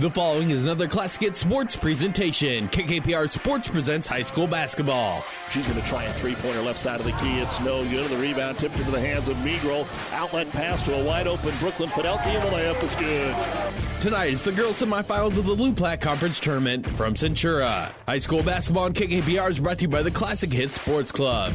The following is another Classic Hit Sports presentation. KKPR Sports presents high school basketball. She's going to try a three-pointer left side of the key. It's no good. The rebound tipped into the hands of Migro. Outlet pass to a wide-open Brooklyn Fidelki, and the layup is good. Tonight is the girls' semifinals of the Loup Conference Tournament from Centura. High school basketball on KKPR is brought to you by the Classic Hit Sports Club.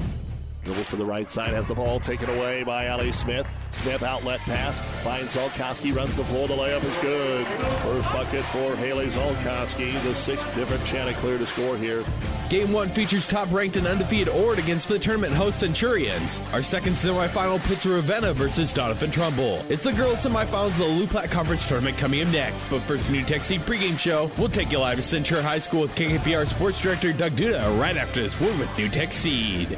Dribble to the right side, has the ball taken away by Allie Smith. Smith outlet pass, finds Zolkowski, runs the floor. The layup is good. First bucket for Haley Zolkowski, the sixth different Chanticleer to score here. Game one features top ranked and undefeated Ord against the tournament host Centurions. Our second semifinal pits Ravenna versus Doniphan Trumbull. It's the girls' semifinals of the Loup Conference Tournament coming up next. But first, NuTech Seed pregame show. We'll take you live to Centura High School with KKPR Sports Director Doug Duda right after this word with NuTech Seed.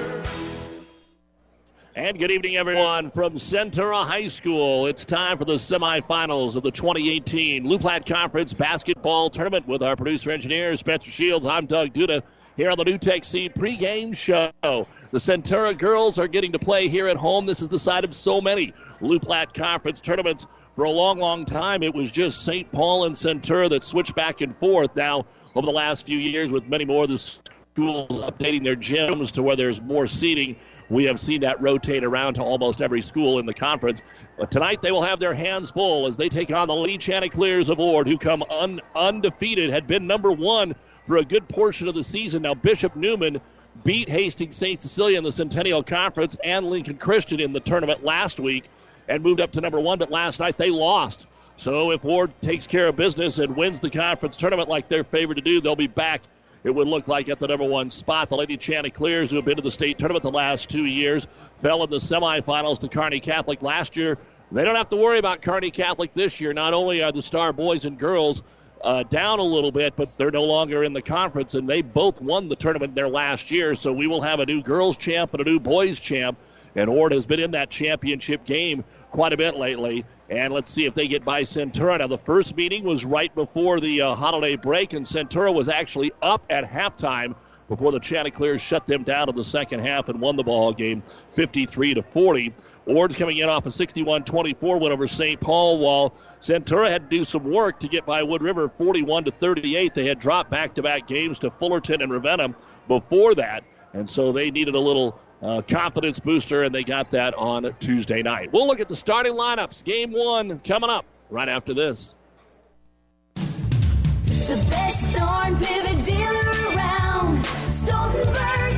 And good evening, everyone, from Centura High School. It's time for the semifinals of the 2018 Loup Conference Basketball Tournament with our producer engineer, Spencer Shields. I'm Doug Duda here on the NuTech Seed pregame show. The Centura girls are getting to play here at home. This is the site of so many Loup Conference tournaments. For a long, long time, it was just St. Paul and Centura that switched back and forth. Now, over the last few years, with many more of the schools updating their gyms to where there's more seating, we have seen that rotate around to almost every school in the conference. But tonight they will have their hands full as they take on the Lady Chanticleers of Ord, who come un- undefeated, had been number one for a good portion of the season. Now Bishop Neumann beat Hastings St. Cecilia in the Centennial Conference and Lincoln Christian in the tournament last week and moved up to number one, but last night they lost. So if Ord takes care of business and wins the conference tournament like they're favored to do, they'll be back it would look like at the number one spot. The Lady Chanticleers, who have been to the state tournament the last two years, fell in the semifinals to Kearney Catholic last year. They don't have to worry about Kearney Catholic this year. Not only are the star boys and girls uh, down a little bit, but they're no longer in the conference, and they both won the tournament their last year. So we will have a new girls champ and a new boys champ. And Ord has been in that championship game quite a bit lately. And let's see if they get by Centura. Now, the first meeting was right before the uh, holiday break, and Centura was actually up at halftime before the Chanticleers shut them down in the second half and won the ball game 53 to 40. Ord coming in off a 61-24 win over St. Paul, while Centura had to do some work to get by Wood River 41 to 38. They had dropped back-to-back games to Fullerton and Ravenna before that, and so they needed a little uh, confidence booster, and they got that on Tuesday night. We'll look at the starting lineups. Game one coming up right after this. The best darn pivot dealer around, Stoltenberg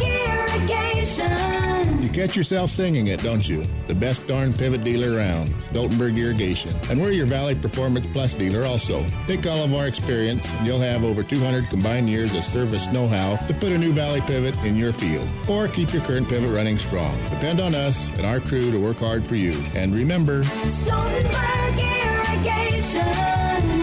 catch yourself singing it, don't you? The best darn pivot dealer around, Stoltenberg Irrigation. And we're your Valley Performance Plus dealer also. Take all of our experience, and you'll have over 200 combined years of service know-how to put a new Valley pivot in your field. Or keep your current pivot running strong. Depend on us and our crew to work hard for you. And remember, Stoltenberg Irrigation.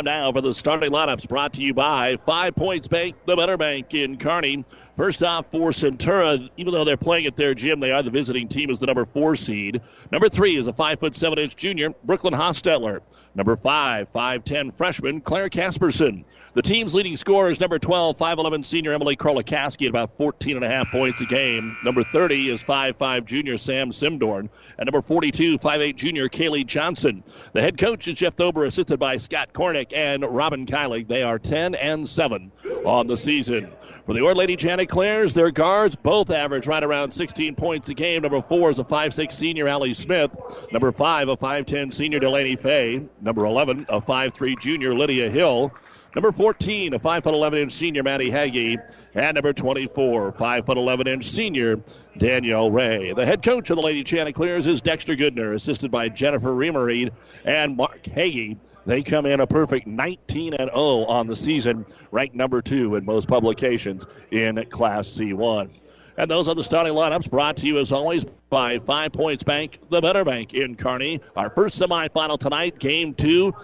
Time now for the starting lineups brought to you by Five Points Bank, the Better Bank in Kearney. First off for Centura, even though they're playing at their gym, they are the visiting team as the number four seed. Number three is a five foot seven inch junior, Brooklyn Hostetler. Number five, 5'10 freshman, Claire Casperson. The team's leading scorer is number 12, 5'11 senior Emily Krolikowski at about 14 and a half points a game. Number 30 is 5'5 junior Sam Simdorn. And number 42, 5'8 junior Kaylee Johnson. The head coach is Jeff Dober, assisted by Scott Cornick and Robin Kylie. They are 10 and 7. on the season. For the Ord Lady Janet Chanticleers, their guards both average right around 16 points a game. Number four is a 5'6 senior, Allie Smith. Number five, a 5'10 senior, Delaney Fay. Number 11, a 5'3 junior, Lydia Hill. Number 14, a 5'11 inch senior, Maddie Haggy. And number 24, 5'11 inch senior, Danielle Ray. The head coach of the Lady Chanticleers is Dexter Goodner, assisted by Jennifer Remereed and Mark Haggy. They come in a perfect 19 and 0 on the season, ranked number two in most publications in Class C1. And those are the starting lineups brought to you as always by Five Points Bank, the better bank in Kearney. Our first semifinal tonight, game two,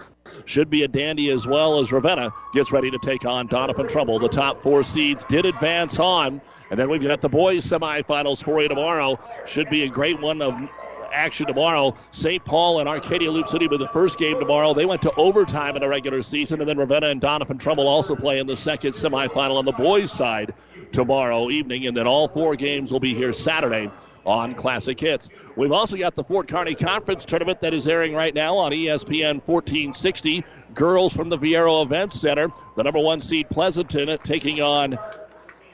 should be a dandy as well as Ravenna gets ready to take on Doniphan Trumbull. The top four seeds did advance on. And then we've got the boys semifinals for you tomorrow. Should be a great one of action tomorrow. St. Paul and Arcadia Loup City with the first game tomorrow. They went to overtime in the regular season, and then Ravenna and Doniphan Trumbull also play in the second semifinal on the boys' side tomorrow evening, and then all four games will be here Saturday on Classic Hits. We've also got the Fort Kearney Conference Tournament that is airing right now on ESPN 1460. Girls from the Viaero Events Center, the number one seed Pleasanton taking on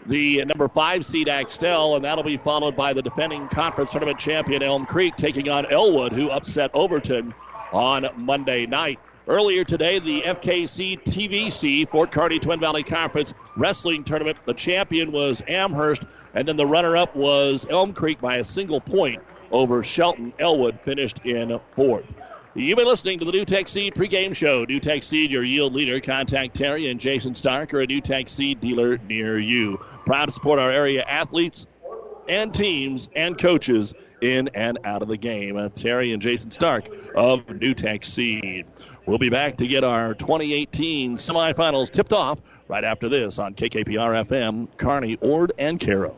the number five seed Axtell, and that'll be followed by the defending conference tournament champion Elm Creek taking on Elwood, who upset Overton on Monday night. Earlier today, the FKC TVC Fort Kearney Twin Valley Conference Wrestling Tournament. The champion was Amherst, and then the runner-up was Elm Creek by a single point over Shelton. Elwood finished in fourth. You've been listening to the NuTech Seed pregame show. NuTech Seed, your yield leader. Contact Terry and Jason Stark or a NuTech Seed dealer near you. Proud to support our area athletes and teams and coaches in and out of the game. Uh, Terry and Jason Stark of NuTech Seed. We'll be back to get our 2018 semifinals tipped off right after this on KKPR FM, Kearney, Ord, and Cairo.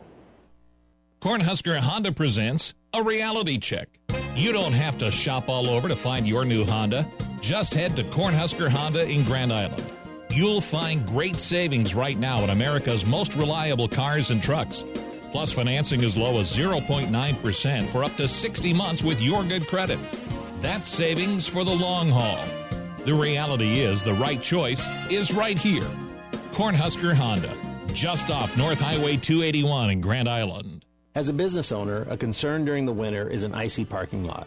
Cornhusker Honda presents a reality check. You don't have to shop all over to find your new Honda. Just head to Cornhusker Honda in Grand Island. You'll find great savings right now on America's most reliable cars and trucks. Plus, financing as low as 0.9% for up to 60 months with your good credit. That's savings for the long haul. The reality is the right choice is right here. Cornhusker Honda, just off North Highway 281 in Grand Island. As a business owner, a concern during the winter is an icy parking lot.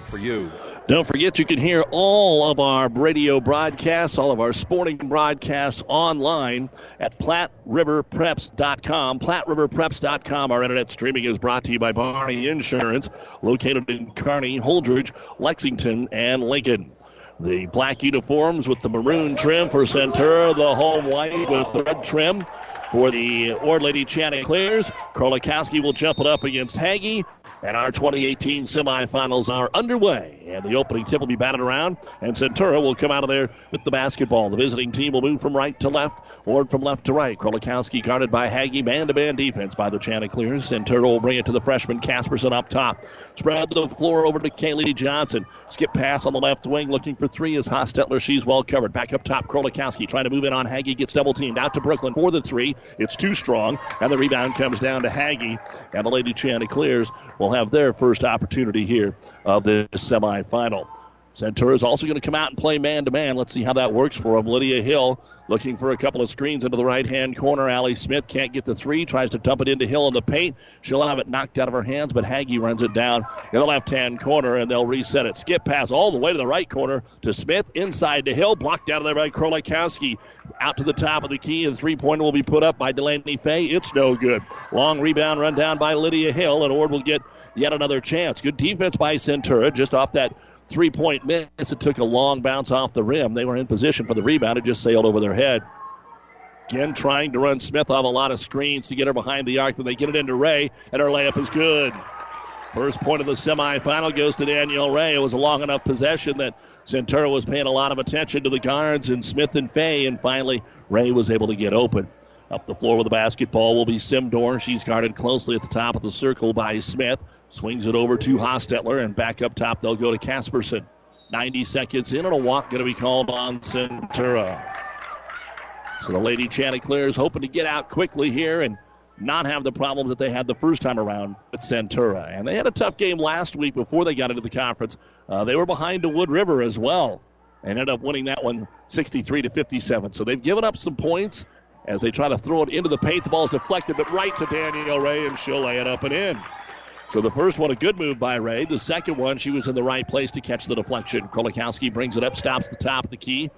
for you. Don't forget, you can hear all of our radio broadcasts, all of our sporting broadcasts online at PlatteRiverPreps.com. PlatteRiverPreps.com. Our internet streaming is brought to you by Barney Insurance, located in Kearney, Holdrege, Lexington, and Lincoln. The black uniforms with the maroon trim for Centura, the home white with the red trim for the Ord Lady Chanticleers. Krolikowski will jump it up against Hagee. And our 2018 semifinals are underway. And the opening tip will be batted around, and Centura will come out of there with the basketball. The visiting team will move from right to left, or from left to right. Krolikowski guarded by Hagee. Man to man defense by the Chanticleers. Centura will bring it to the freshman Casperson up top. Spread the floor over to Kaylee Johnson. Skip pass on the left wing, looking for three is Hostetler. She's well covered. Back up top, Krolikowski trying to move in on Hagee. Gets double teamed. Out to Brooklyn for the three. It's too strong, and the rebound comes down to Hagee. And the Lady Chanticleers will have their first opportunity here of this semifinal. Centura is also going to come out and play man to man. Let's see how that works for him. Lydia Hill looking for a couple of screens into the right hand corner. Allie Smith can't get the three, tries to dump it into Hill in the paint. She'll have it knocked out of her hands, but Haggy runs it down in the left hand corner and they'll reset it. Skip pass all the way to the right corner to Smith, inside to Hill, blocked out of there by Krolikowski. Out to the top of the key. His three pointer will be put up by Delaney Fay. It's no good. Long rebound run down by Lydia Hill, and Ord will get yet another chance. Good defense by Centura, just off that three point miss. It took a long bounce off the rim. They were in position for the rebound. It just sailed over their head. Again, trying to run Smith off a lot of screens to get her behind the arc. Then they get it into Ray, and her layup is good. First point of the semifinal goes to Danielle Ray. It was a long enough possession that Centura was paying a lot of attention to the guards and Smith and Fay, and finally Ray was able to get open. Up the floor with the basketball will be Simdor. She's guarded closely at the top of the circle by Smith. Swings it over to Hostetler, and back up top they'll go to Casperson. 90 seconds in, and a walk going to be called on Centura. So the Lady Chanticleer is hoping to get out quickly here and not have the problems that they had the first time around at Centura. And they had a tough game last week before they got into the conference. Uh, they were behind to Wood River as well and ended up winning that one 63 to 57. So they've given up some points as they try to throw it into the paint. The ball is deflected, but right to Danielle Ray, and she'll lay it up and in. So the first one, a good move by Ray. The second one, she was in the right place to catch the deflection. Krolikowski brings it up, stops the top of the key,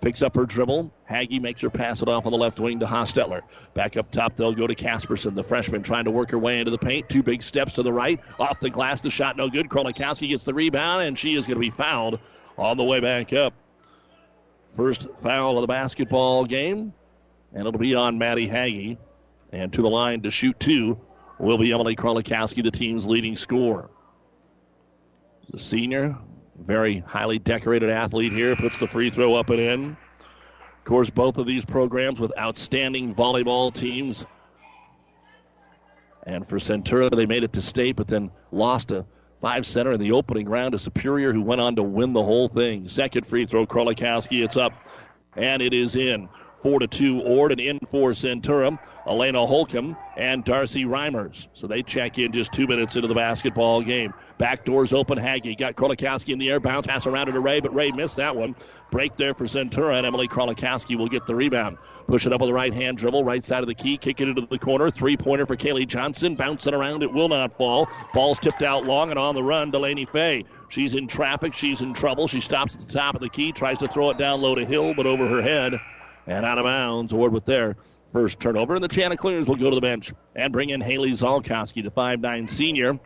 picks up her dribble. Haggy makes her pass it off on the left wing to Hostetler. Back up top, they'll go to Casperson, the freshman, trying to work her way into the paint. Two big steps to the right. Off the glass, the shot no good. Krolikowski gets the rebound, and she is going to be fouled on the way back up. First foul of the basketball game, and it'll be on Maddie Haggy. And to the line to shoot two will be Emily Krolikowski, the team's leading scorer. The senior, very highly decorated athlete here, puts the free throw up and in. Of course, both of these programs with outstanding volleyball teams. And for Centura, they made it to state, but then lost a five center in the opening round to Superior, who went on to win the whole thing. Second free throw, Krolikowski. It's up, and it is in. Four to two, Ord, and in for Centura, Elena Holcomb and Darcy Reimers. So they check in just two minutes into the basketball game. Back doors open. Haggy got Krolikowski in the air, bounce pass around to Ray, but Ray missed that one. Break there for Centura, and Emily Krolikowski will get the rebound. Push it up with the right hand dribble, right side of the key, kick it into the corner. Three pointer for Kaylee Johnson, bouncing around. It will not fall. Ball's tipped out long and on the run. Delaney Fay. She's in traffic. She's in trouble. She stops at the top of the key, tries to throw it down low to Hill, but over her head and out of bounds. Ord with their first turnover. And the Chanticleers will go to the bench and bring in Haley Zolkowski, the 5'9 senior.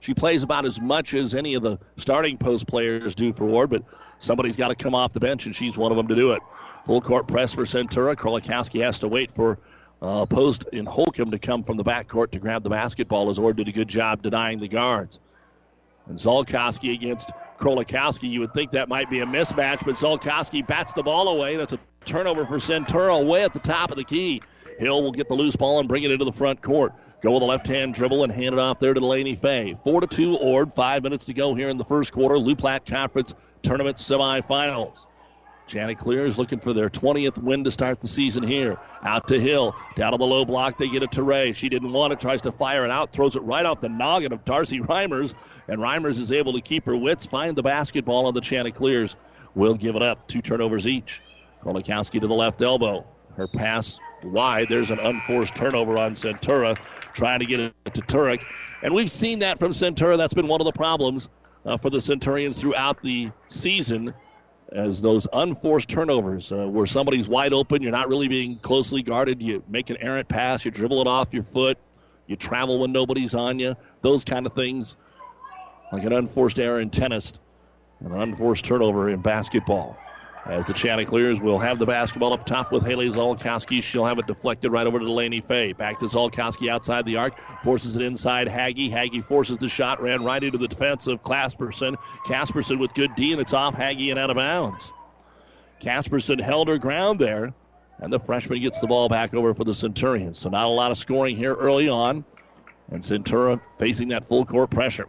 She plays about as much as any of the starting post players do for Ord, but somebody's got to come off the bench, and she's one of them to do it. Full court press for Centura. Krolikowski has to wait for uh, post in Holcomb to come from the backcourt to grab the basketball as Ord did a good job denying the guards. And Zolkowski against Krolikowski. You would think that might be a mismatch, but Zolkowski bats the ball away. That's a turnover for Centura way at the top of the key. Hill will get the loose ball and bring it into the front court. Go with a left hand dribble and hand it off there to Delaney Fay. Four to two, Ord. Five minutes to go here in the first quarter. Loup Platte Conference Tournament semifinals. Chanticleer is looking for their 20th win to start the season here. Out to Hill. Down on the low block, they get it to Ray. She didn't want it, tries to fire it out, throws it right off the noggin of Darcy Reimers. And Reimers is able to keep her wits, find the basketball, and the Chanticleers will give it up. Two turnovers each. Krolikowski to the left elbow. Her pass wide. There's an unforced turnover on Centura, trying to get it to Turek. And we've seen that from Centura. That's been one of the problems uh, for the Centurions throughout the season as those unforced turnovers uh, where somebody's wide open, you're not really being closely guarded, you make an errant pass, you dribble it off your foot, you travel when nobody's on you, those kind of things, like an unforced error in tennis, an unforced turnover in basketball. As the Chanticleers will have the basketball up top with Haley Zolkowski. She'll have it deflected right over to Delaney Fay. Back to Zolkowski outside the arc. Forces it inside Haggy. Haggy forces the shot. Ran right into the defense of Casperson. Casperson with good D, and it's off Haggy and out of bounds. Casperson held her ground there, and the freshman gets the ball back over for the Centurions. So not a lot of scoring here early on. And Centura facing that full court pressure.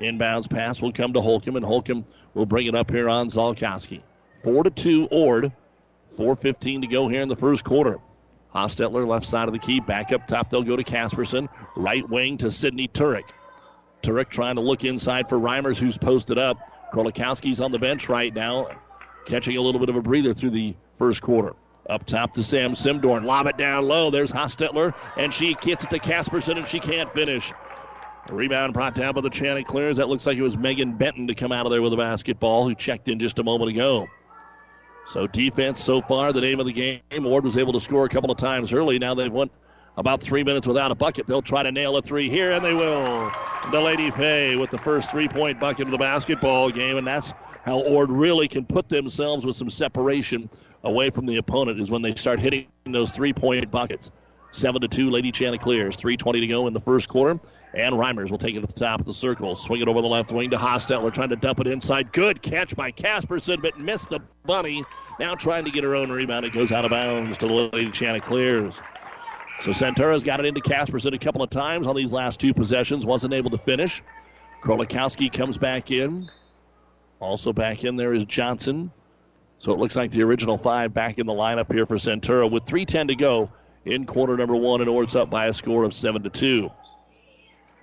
Inbounds pass will come to Holcomb, and Holcomb will bring it up here on Zolkowski. Four to two, Ord. 4.15 to go here in the first quarter. Hostetler, left side of the key. Back up top, they'll go to Casperson. Right wing to Sydney Turek. Turek trying to look inside for Reimers, who's posted up. Krolikowski's on the bench right now, catching a little bit of a breather through the first quarter. Up top to Sam Simdorn. Lob it down low. There's Hostetler, and she gets it to Casperson, and she can't finish. Rebound brought down by the Chanticleers. That looks like it was Megan Benton to come out of there with a basketball, who checked in just a moment ago. So defense so far, the name of the game. Ord was able to score a couple of times early. Now they've won about three minutes without a bucket. They'll try to nail a three here, and they will. The Lady Fay with the first three-point bucket of the basketball game, and that's how Ord really can put themselves with some separation away from the opponent is when they start hitting those three-point buckets. Seven to two, Lady Chanticleers. Three twenty to go in the first quarter. And Reimers will take it at the top of the circle. Swing it over the left wing to Hostetler, trying to dump it inside. Good catch by Casperson, but missed the bunny. Now trying to get her own rebound. It goes out of bounds to the Lady Chanticleers. So Centura's got it into Casperson a couple of times on these last two possessions. Wasn't able to finish. Krolikowski comes back in. Also back in there is Johnson. So it looks like the original five back in the lineup here for Centura with 3.10 to go in quarter number one, and Ord's up by a score of 7 to 2.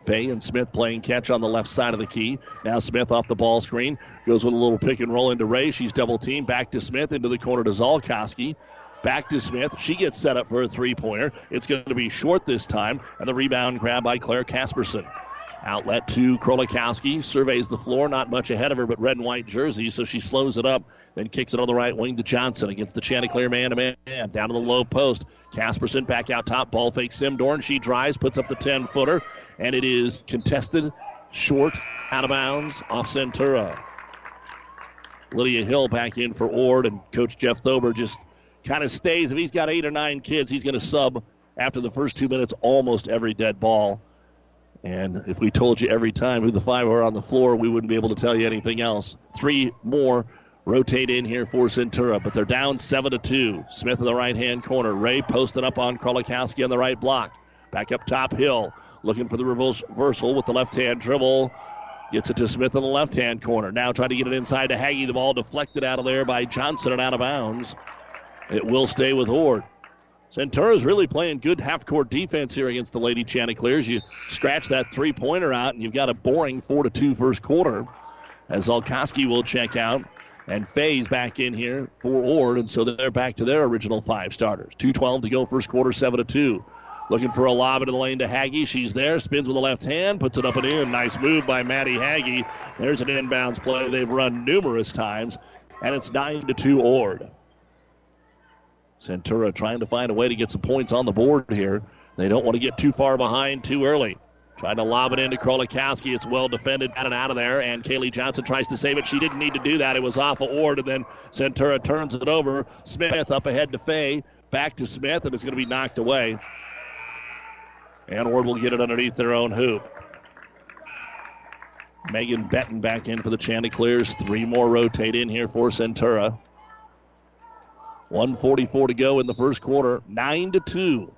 Fay and Smith playing catch on the left side of the key. Now Smith off the ball screen. Goes with a little pick and roll into Ray. She's double teamed. Back to Smith into the corner to Zolkowski. Back to Smith. She gets set up for a three pointer. It's going to be short this time. And the rebound grab by Claire Casperson. Outlet to Krolikowski. Surveys the floor. Not much ahead of her, but red and white jersey. So she slows it up. Then kicks it on the right wing to Johnson against the Chanticleer man to man. Down to the low post. Casperson back out top. Ball fake Simdorn. She drives. Puts up the 10 footer. And it is contested. Short. Out of bounds. Off Centura. Lydia Hill back in for Ord. And Coach Jeff Thober just kind of stays. If he's got eight or nine kids, he's going to sub after the first two minutes almost every dead ball. And if we told you every time who the five are on the floor, we wouldn't be able to tell you anything else. Three more rotate in here for Centura, but they're down seven to two. Smith in the right hand corner. Ray posted up on Krolikowski on the right block. Back up top hill, looking for the reversal with the left hand dribble. Gets it to Smith in the left hand corner. Now trying to get it inside to Haggy. The ball deflected out of there by Johnson and out of bounds. It will stay with Ord. Centura's really playing good half court defense here against the Lady Chanticleers. You scratch that three pointer out, and you've got a boring 4 to 2 first quarter. As Zolkowski will check out, and Faye's back in here for Ord, and so they're back to their original five starters. 2.12 to go, first quarter, 7 to 2. Looking for a lob into the lane to Haggy. She's there, spins with the left hand, puts it up and in. Nice move by Maddie Haggy. There's an inbounds play they've run numerous times, and it's 9 to 2 Ord. Centura trying to find a way to get some points on the board here. They don't want to get too far behind too early. Trying to lob it into Krolikowski. It's well defended, got it out of there, and Kaylee Johnson tries to save it. She didn't need to do that. It was off of Ord, and then Centura turns it over. Smith up ahead to Fay. Back to Smith, and it's going to be knocked away. And Ord will get it underneath their own hoop. Megan Benton back in for the Chanticleers. Three more rotate in here for Centura. 144 to go in the first quarter. 9 to 2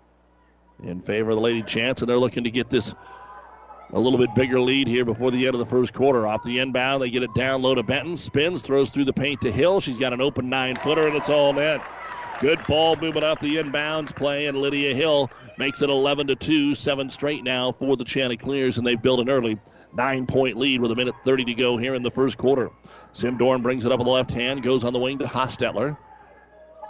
in favor of the Lady Chance, and they're looking to get this a little bit bigger lead here before the end of the first quarter. Off the inbound, they get it down low to Benton. Spins, throws through the paint to Hill. She's got an open nine footer, and it's all net. Good ball movement off the inbounds play, and Lydia Hill makes it 11 to 2, seven straight now for the Chanticleers, and they've built an early nine point lead with a minute 30 to go here in the first quarter. Sim Dorn brings it up on the left hand, goes on the wing to Hostetler.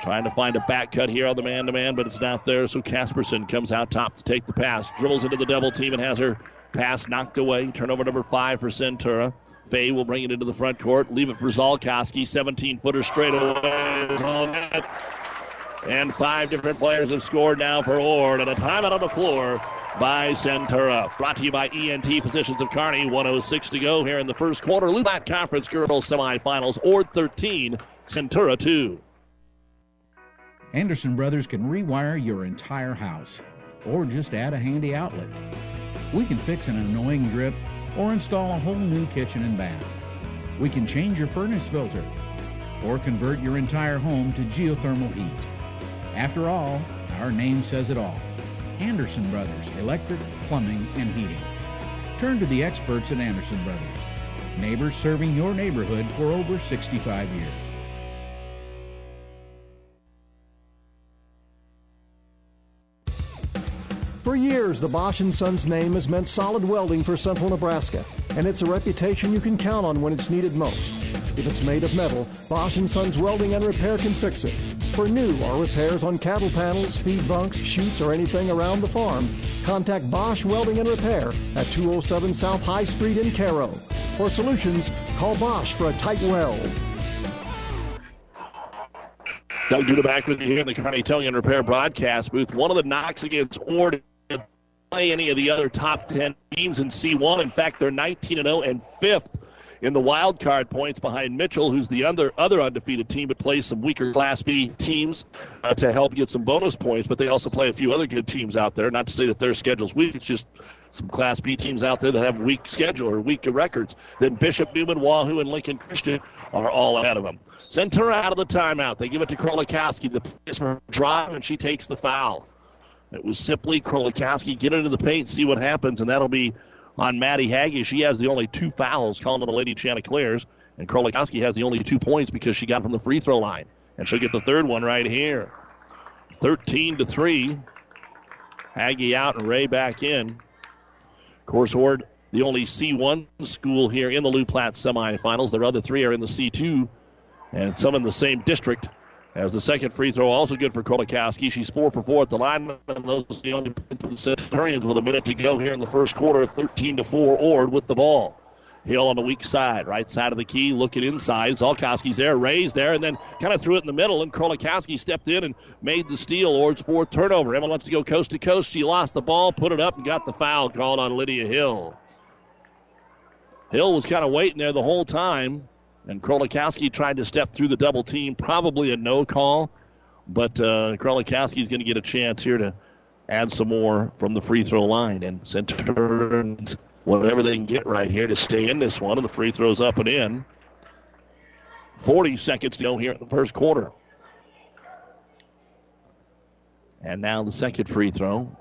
Trying to find a back cut here on the man to man, but it's not there. So Casperson comes out top to take the pass. Dribbles into the double team and has her pass knocked away. Turnover number five for Centura. Fay will bring it into the front court. Leave it for Zolkowski. 17 footer straight away. And five different players have scored now for Ord. And a timeout on the floor by Centura. Brought to you by ENT Physicians of Kearney. 106 to go here in the first quarter. Loup Platte Conference Girls Semifinals. Ord 13, Centura 2. Anderson Brothers can rewire your entire house or just add a handy outlet. We can fix an annoying drip or install a whole new kitchen and bath. We can change your furnace filter or convert your entire home to geothermal heat. After all, our name says it all. Anderson Brothers Electric, Plumbing, and Heating. Turn to the experts at Anderson Brothers. Neighbors serving your neighborhood for over 65 years. For years, the Bosch & Sons name has meant solid welding for central Nebraska, and it's a reputation you can count on when it's needed most. If it's made of metal, Bosch & Sons Welding and Repair can fix it. For new or repairs on cattle panels, feed bunks, chutes, or anything around the farm, contact Bosch Welding and Repair at 207 South High Street in Cairo. For solutions, call Bosch for a tight weld. Doug Duda back with you here in the Kearney Towing and Repair broadcast booth. One of the knocks against Ord play any of the other top 10 teams in C1. In fact, they're 19 0 and fifth in the wild card points behind Mitchell, who's the other other undefeated team, but plays some weaker Class B teams uh, to help get some bonus points. But they also play a few other good teams out there. Not to say that their schedule's weak; it's just some Class B teams out there that have weak schedule or weak records. Then Bishop, Neumann, Wahoo, and Lincoln Christian are all ahead of them. Centura out of the timeout. They give it to Krolikowski. The place for drive, and she takes the foul. It was simply Krolikowski get into the paint, see what happens, and that'll be on Maddie Haggy. She has the only two fouls called on the Lady Chanticleers, and Krolikowski has the only two points because she got from the free throw line. And she'll get the third one right here. 13 to 3. Haggy out and Ray back in. Of course, Ord, the only C1 school here in the Loup Platte semifinals. Their other three are in the C2 and some in the same district. As the second free throw, also good for Krolikowski. She's four for four at the line. And those are the only Centurions with a minute to go here in the first quarter. 13 to 4, Ord with the ball. Hill on the weak side, right side of the key, looking inside. Zolkowski's there, raised there, and then kind of threw it in the middle. And Krolikowski stepped in and made the steal. Ord's fourth turnover. Emma wants to go coast to coast. She lost the ball, put it up, and got the foul called on Lydia Hill. Hill was kind of waiting there the whole time. And Krolikowski tried to step through the double team, probably a no call. But uh, Krolikowski's going to get a chance here to add some more from the free throw line. And Centurions, whatever they can get right here to stay in this one. And the free throw's up and in. 40 seconds to go here in the first quarter. And now the second free throw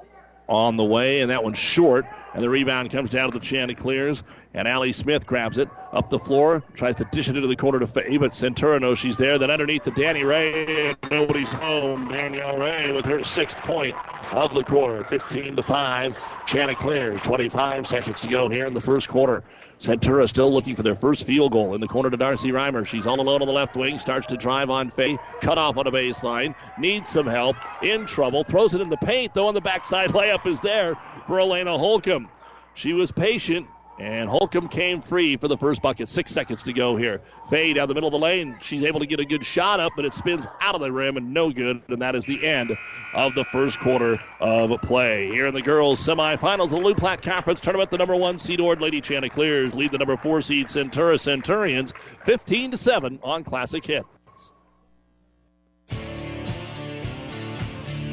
on the way, and that one's short. And the rebound comes down to the Chanticleers, and Allie Smith grabs it up the floor, tries to dish it into the corner to Faye, but Centura knows she's there. Then underneath to Danny Ray, nobody's home. Danielle Ray with her sixth point of the quarter, 15 to 5. Chanticleers, 25 seconds to go here in the first quarter. Centura still looking for their first field goal in the corner to Darcy Reimer. She's all alone on the left wing, starts to drive on Faye, cut off on a baseline, needs some help, in trouble, throws it in the paint, though on the backside layup is there for Elena Holcomb. She was patient, and Holcomb came free for the first bucket. Six seconds to go here. Faye down the middle of the lane. She's able to get a good shot up, but it spins out of the rim and no good. And that is the end of the first quarter of play. Here in the girls' semifinals of the Loup Platte Conference Tournament, the number one seed Ord Lady Chanticleers lead the number four seed Centura Centurions 15 to 7 on Classic Hit.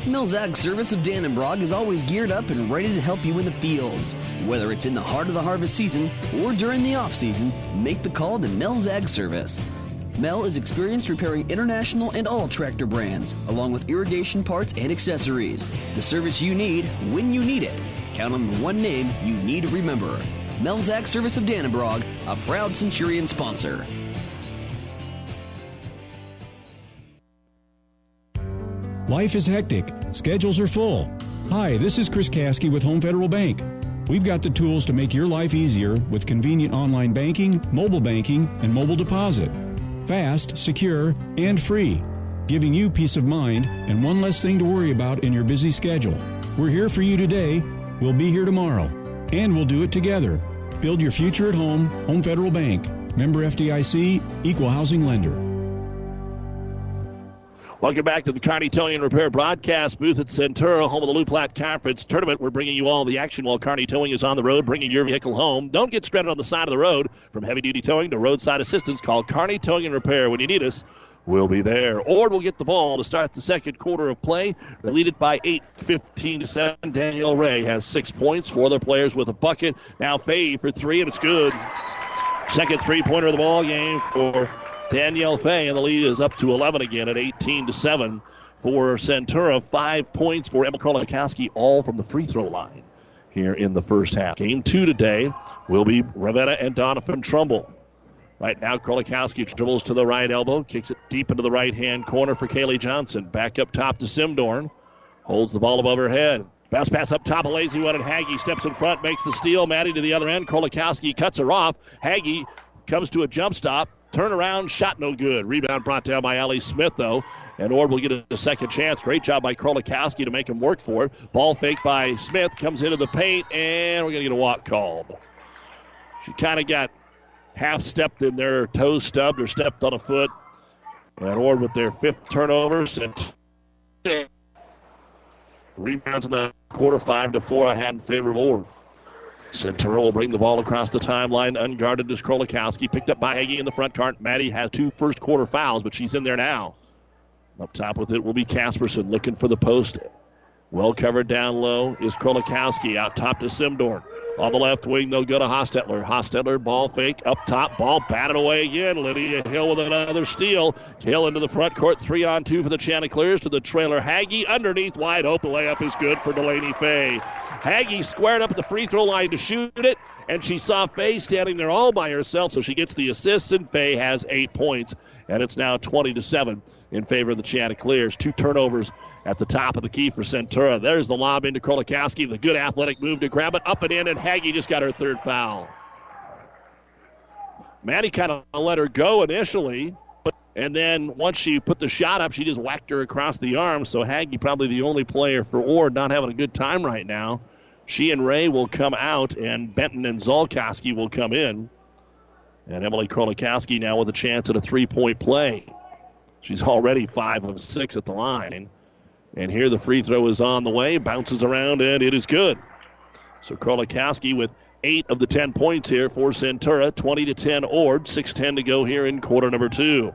Mills Ag Service of Dannebrog is always geared up and ready to help you in the fields. Whether it's in the heart of the harvest season or during the off season, make the call to Mills Ag Service. Mel is experienced repairing international and all tractor brands, along with irrigation parts and accessories. The service you need when you need it. Count on the one name you need to remember. Mel's Ag Service of Dannebrog, a proud Centurion sponsor. Life is hectic. Schedules are full. Hi, this is Chris Kasky with Home Federal Bank. We've got the tools to make your life easier with convenient online banking, mobile banking, and mobile deposit. Fast, secure, and free, giving you peace of mind and one less thing to worry about in your busy schedule. We're here for you today. We'll be here tomorrow. And we'll do it together. Build your future at home. Home Federal Bank. Member FDIC, Equal Housing Lender. Welcome back to the Kearney Towing and Repair broadcast booth at Centura, home of the Loup Platte Conference Tournament. We're bringing you all the action while Kearney Towing is on the road, bringing your vehicle home. Don't get stranded on the side of the road. From heavy duty towing to roadside assistance, call Kearney Towing and Repair when you need us. We'll be there. Ord will get the ball to start the second quarter of play. They lead it by 8, 15 to 7. Danielle Ray has six points. Four other players with a bucket. Now Faye for three, and it's good. Second three pointer of the ball game for Danielle Fay, and the lead is up to 11 again at 18 to 7 for Centura. Five points for Emma Krolikowski, all from the free throw line here in the first half. Game two today will be Ravenna and Doniphan Trumbull. Right now, Krolikowski dribbles to the right elbow, kicks it deep into the right hand corner for Kaylee Johnson. Back up top to Simdorn. Holds the ball above her head. Bounce pass up top, a lazy one, and Haggy steps in front, makes the steal. Maddie to the other end. Krolikowski cuts her off. Haggy comes to a jump stop. Turn around, shot no good. Rebound brought down by Ellie Smith, though. And Ord will get a, second chance. Great job by Krolikowski to make him work for it. Ball fake by Smith comes into the paint, and we're going to get a walk called. She kind of got half stepped in there, toes stubbed or stepped on a foot. And Ord with their fifth turnover and rebounds in the quarter, five to four. I had in favor of Ord. Centura will bring the ball across the timeline, unguarded as Krolikowski, picked up by Hagee in the front court. Maddie has two first quarter fouls, but she's in there now. Up top with it will be Casperson looking for the post. Well covered down low is Krolikowski out top to Simdorn. On the left wing, they'll go to Hostetler. Hostetler, ball fake, up top, ball batted away again. Lydia Hill with another steal. Hill into the front court, three on two for the Chanticleers to the trailer. Haggy underneath, wide open layup is good for Delaney Fay. Haggy squared up at the free throw line to shoot it, and she saw Fay standing there all by herself, so she gets the assist, and Fay has eight points, and it's now 20 to 7 in favor of the Chanticleers. Two turnovers at the top of the key for Centura. There's the lob into Krolikowski. The good athletic move to grab it up and in, and Haggy just got her third foul. Maddie kind of let her go initially, but and then once she put the shot up, she just whacked her across the arm. So Haggy probably the only player for Ord not having a good time right now. She and Ray will come out, and Benton and Zolkowski will come in. And Emily Krolikowski now with a chance at a three-point play. She's already five of six at the line. And here the free throw is on the way, bounces around, and it is good. So Krolikowski with eight of the ten points here for Centura, 20 to 10 Ord, 6:10 to go here in quarter number two.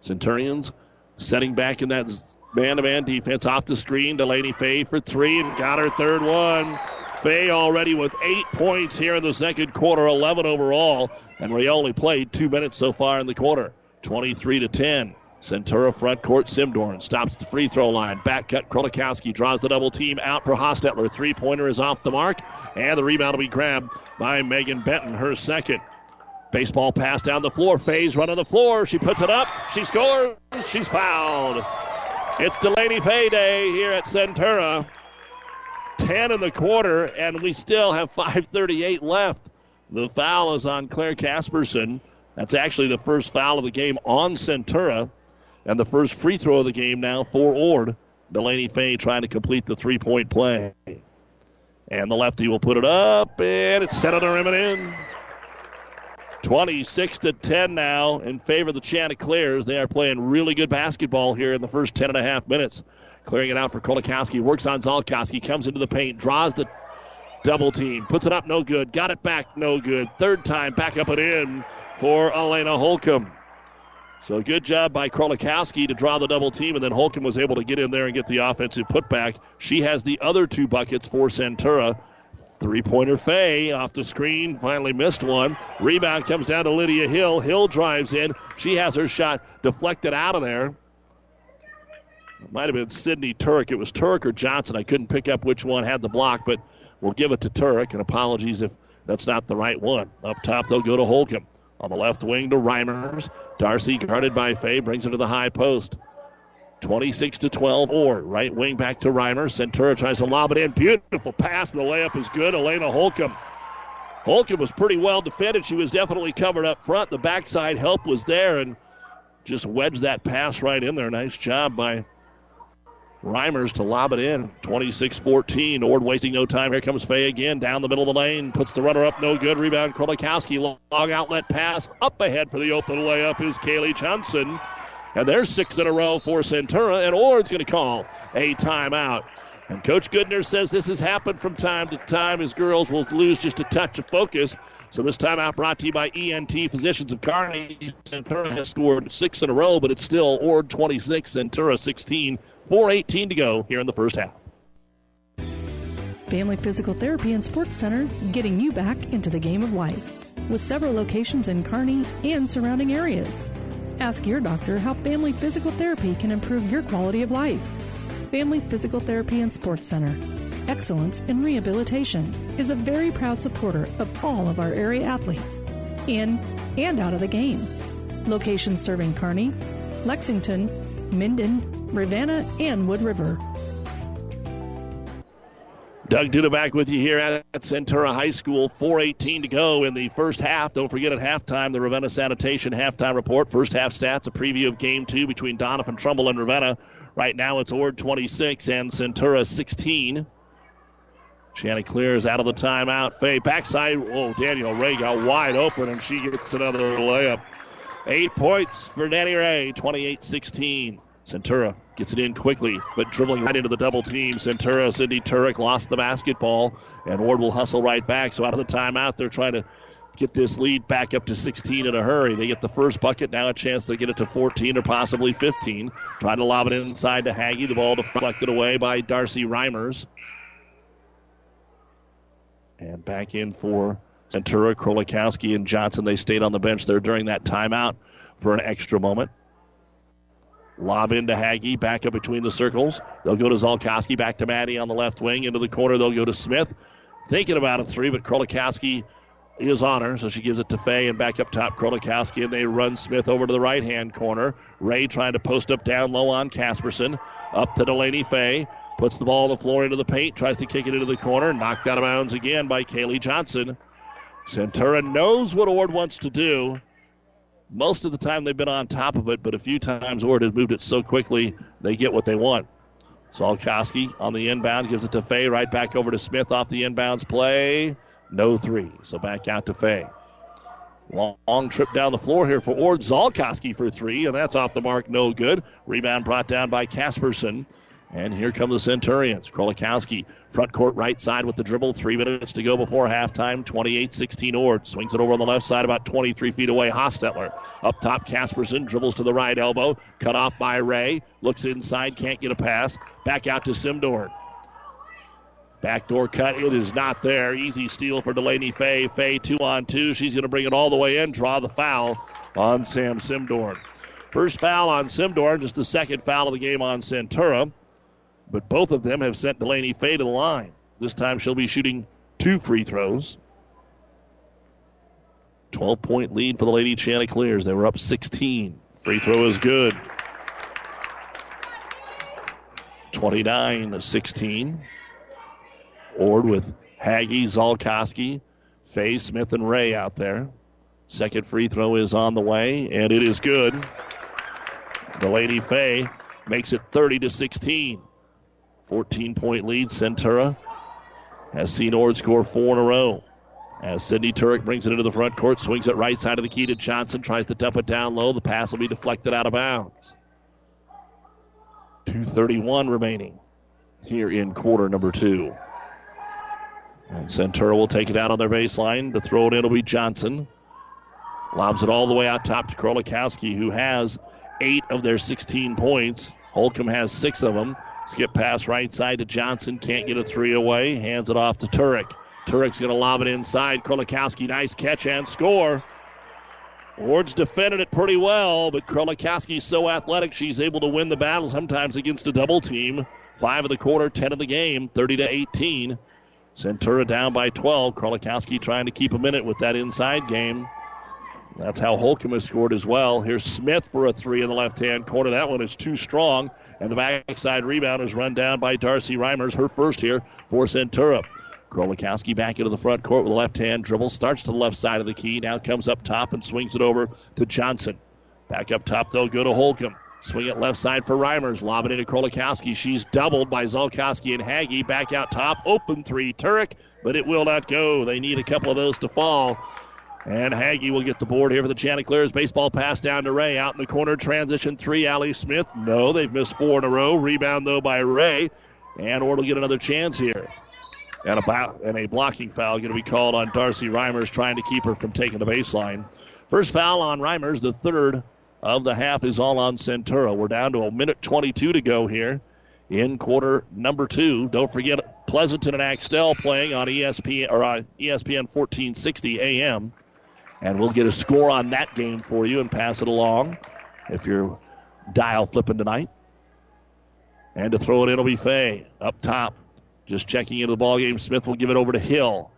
Centurions setting back in that man-to-man defense off the screen. Delaney Fay for three and got her third one. Fay already with eight points here in the second quarter, 11 overall, and we only played two minutes so far in the quarter. 23 to 10. Centura front court. Simdorn stops the free throw line. Back cut. Krolikowski draws the double team out for Hostetler. Three pointer is off the mark, and the rebound will be grabbed by Megan Benton, her second. Baseball pass down the floor. Faye's run on the floor. She puts it up. She scores. She's fouled. It's Delaney Faye Day here at Centura. 10 in the quarter, and we still have 5.38 left. The foul is on Claire Casperson. That's actually the first foul of the game on Centura. And the first free throw of the game now for Ord. Delaney Fay trying to complete the three point play. And the lefty will put it up, and it's set on the rim and in. 26 to 10 now in favor of the Chanticleers. They are playing really good basketball here in the first 10 and a half minutes. Clearing it out for Krolikowski. Works on Zolkowski. Comes into the paint. Draws the double team. Puts it up. No good. Got it back. No good. Third time. Back up and in for Elena Holcomb. So good job by Krolikowski to draw the double team, and then Holcomb was able to get in there and get the offensive putback. She has the other two buckets for Centura. Three pointer Fay off the screen, finally missed one. Rebound comes down to Lydia Hill. Hill drives in. She has her shot deflected out of there. It might have been Sydney Turk. It was Turk or Johnson. I couldn't pick up which one had the block, but we'll give it to Turk. And apologies if that's not the right one. Up top, they'll go to Holcomb. On the left wing to Reimers. Darcy guarded by Fay brings it to the high post. 26 to 12 or right wing back to Reimer. Centura tries to lob it in. Beautiful pass, the layup is good. Elena Holcomb. Holcomb was pretty well defended. She was definitely covered up front. The backside help was there and just wedged that pass right in there. Nice job by Reimers to lob it in. 26 14. Ord wasting no time. Here comes Fay again down the middle of the lane. Puts the runner up. No good. Rebound. Krolikowski. Long outlet pass. Up ahead for the open layup is Kaylee Johnson. And there's six in a row for Centura. And Ord's going to call a timeout. And Coach Goodner says this has happened from time to time as girls will lose just a touch of focus. So this timeout brought to you by ENT Physicians of Kearney. Centura has scored six in a row, but it's still Ord 26, Centura 16. 4.18 to go here in the first half. Family Physical Therapy and Sports Center, getting you back into the game of life. With several locations in Kearney and surrounding areas. Ask your doctor how Family Physical Therapy can improve your quality of life. Family Physical Therapy and Sports Center. Excellence in Rehabilitation is a very proud supporter of all of our area athletes, in and out of the game. Locations serving Kearney, Lexington, Minden, Ravenna, and Wood River. Doug Duda back with you here at Centura High School. 4.18 to go in the first half. Don't forget at halftime, the Ravenna Sanitation halftime report. First half stats, a preview of game two between Doniphan Trumbull and Ravenna. Right now it's Ord 26 and Centura 16. Chanticleer is out of the timeout. Faye backside. Oh, Daniel Ray got wide open and she gets another layup. Eight points for Danny Ray, 28 16. Centura gets it in quickly, but dribbling right into the double team. Centura, Cindy Turek lost the basketball, and Ord will hustle right back. So out of the timeout, they're trying to get this lead back up to 16 in a hurry. They get the first bucket, now a chance to get it to 14 or possibly 15. Trying to lob it inside to Haggy. The ball deflected away by Darcy Reimers. And back in for Centura, Krolikowski, and Johnson. They stayed on the bench there during that timeout for an extra moment. Lob into Haggy, back up between the circles. They'll go to Zolkowski, back to Maddie on the left wing. Into the corner, they'll go to Smith. Thinking about a three, but Krolikowski is on her, so she gives it to Fay and back up top, Krolikowski, and they run Smith over to the right hand corner. Ray trying to post up down low on Casperson. Up to Delaney Fay. Puts the ball on the floor into the paint, tries to kick it into the corner, knocked out of bounds again by Kaylee Johnson. Centura knows what Ord wants to do. Most of the time they've been on top of it, but a few times Ord has moved it so quickly they get what they want. Zolkowski on the inbound gives it to Fay, right back over to Smith off the inbounds play. No three, so back out to Fay. Long, long trip down the floor here for Ord Zolkowski for three, and that's off the mark, no good. Rebound brought down by Casperson. And here come the Centurions. Krolikowski, front court right side with the dribble. Three minutes to go before halftime. 28 16 Ord. Swings it over on the left side, about 23 feet away. Hostetler. Up top, Casperson dribbles to the right elbow. Cut off by Ray. Looks inside, can't get a pass. Back out to Simdorn. Backdoor cut, it is not there. Easy steal for Delaney Fay. Fay two on two. She's going to bring it all the way in, draw the foul on Sam Simdorn. First foul on Simdorn, just the second foul of the game on Centura but both of them have sent Delaney Fay to the line. This time she'll be shooting two free throws. 12 point lead for the Lady Chanticleers. They were up 16. Free throw is good. 29 16. Ord with Haggy, Zolkowski, Fay, Smith, and Ray out there. Second free throw is on the way, and it is good. The Lady Fay makes it 30 to 16. 14 point lead. Centura has seen Ord score four in a row. As Cindy Turek brings it into the front court, swings it right side of the key to Johnson, tries to dump it down low. The pass will be deflected out of bounds. 2.31 remaining here in quarter number two. And Centura will take it out on their baseline. To throw it in will be Johnson. Lobs it all the way out top to Krolikowski, who has eight of their 16 points. Holcomb has six of them. Skip pass right side to Johnson. Can't get a three away. Hands it off to Turek. Turek's going to lob it inside. Krolikowski, nice catch and score. Ord's defended it pretty well, but Krolikowski's so athletic she's able to win the battle sometimes against a double team. Five of the quarter, ten of the game, 30 to 18. Centura down by 12. Krolikowski trying to keep a minute with that inside game. That's how Holcomb has scored as well. Here's Smith for a three in the left hand corner. That one is too strong. And the backside rebound is run down by Darcy Reimers, her first here for Centura. Krolikowski back into the front court with a left hand dribble. Starts to the left side of the key. Now comes up top and swings it over to Johnson. Back up top, they'll go to Holcomb. Swing it left side for Reimers. Lob it into Krolikowski. She's doubled by Zolkowski and Haggy. Back out top. Open three. Turek, but it will not go. They need a couple of those to fall. And Haggy will get the board here for the Chanticleers. Baseball pass down to Ray. Out in the corner, transition three. Allie Smith. No, they've missed four in a row. Rebound, though, by Ray. And Ord will get another chance here. And a, and a blocking foul going to be called on Darcy Reimers, trying to keep her from taking the baseline. First foul on Reimers, the third of the half is all on Centura. We're down to a minute 22 to go here in quarter number two. Don't forget Pleasanton and Axtell playing on ESPN or uh, on ESPN 1460 AM. And we'll get a score on that game for you and pass it along if you're dial flipping tonight. And to throw it in will be Fay up top. Just checking into the ball game. Smith will give it over to Hill.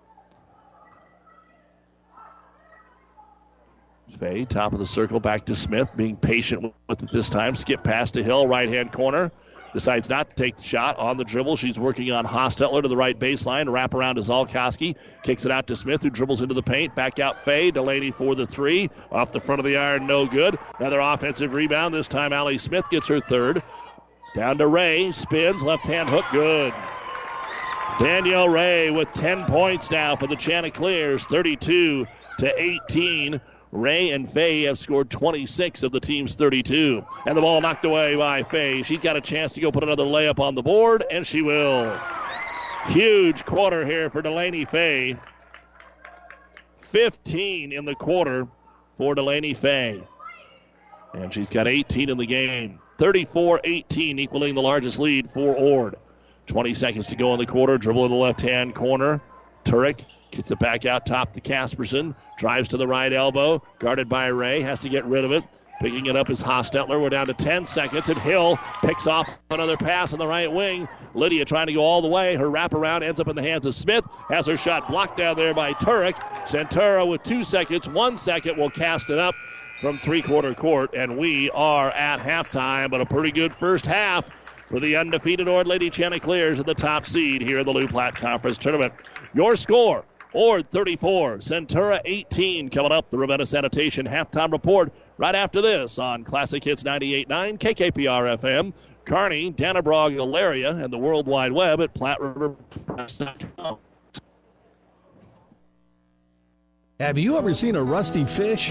Fay, top of the circle, back to Smith, being patient with it this time. Skip pass to Hill, right hand corner. Decides not to take the shot on the dribble. She's working on Hostetler to the right baseline. Wrap around to Zolkowski. Kicks it out to Smith, who dribbles into the paint. Back out Fay. Delaney for the three. Off the front of the iron, no good. Another offensive rebound. This time, Allie Smith gets her third. Down to Ray. Spins. Left hand hook. Good. Danielle Ray with 10 points now for the Chanticleers. 32 to 18. Ray and Faye have scored 26 of the team's 32. And the ball knocked away by Faye. She's got a chance to go put another layup on the board, and she will. Huge quarter here for Delaney Faye. 15 in the quarter for Delaney Faye. And she's got 18 in the game. 34 18, equaling the largest lead for Ord. 20 seconds to go in the quarter. Dribble in the left hand corner. Turek Kicks it back out top to Casperson. Drives to the right elbow. Guarded by Ray. Has to get rid of it. Picking it up is Hostetler. We're down to 10 seconds. And Hill picks off another pass on the right wing. Lydia trying to go all the way. Her wraparound ends up in the hands of Smith. Has her shot blocked down there by Turek. Centura with two seconds. One second will cast it up from three quarter court. And we are at halftime, but a pretty good first half for the undefeated Ord Lady Chanticleers at the top seed here in the Loup Platte Conference Tournament. Your score Ord 34, Centura 18. Coming up, the Ravenna Sanitation halftime report right after this on Classic Hits 98.9 KKPR FM. Kearney, Dannebrog, Elaria, and the World Wide Web at PlatteRiverPreps.com. Have you ever seen a rusty fish?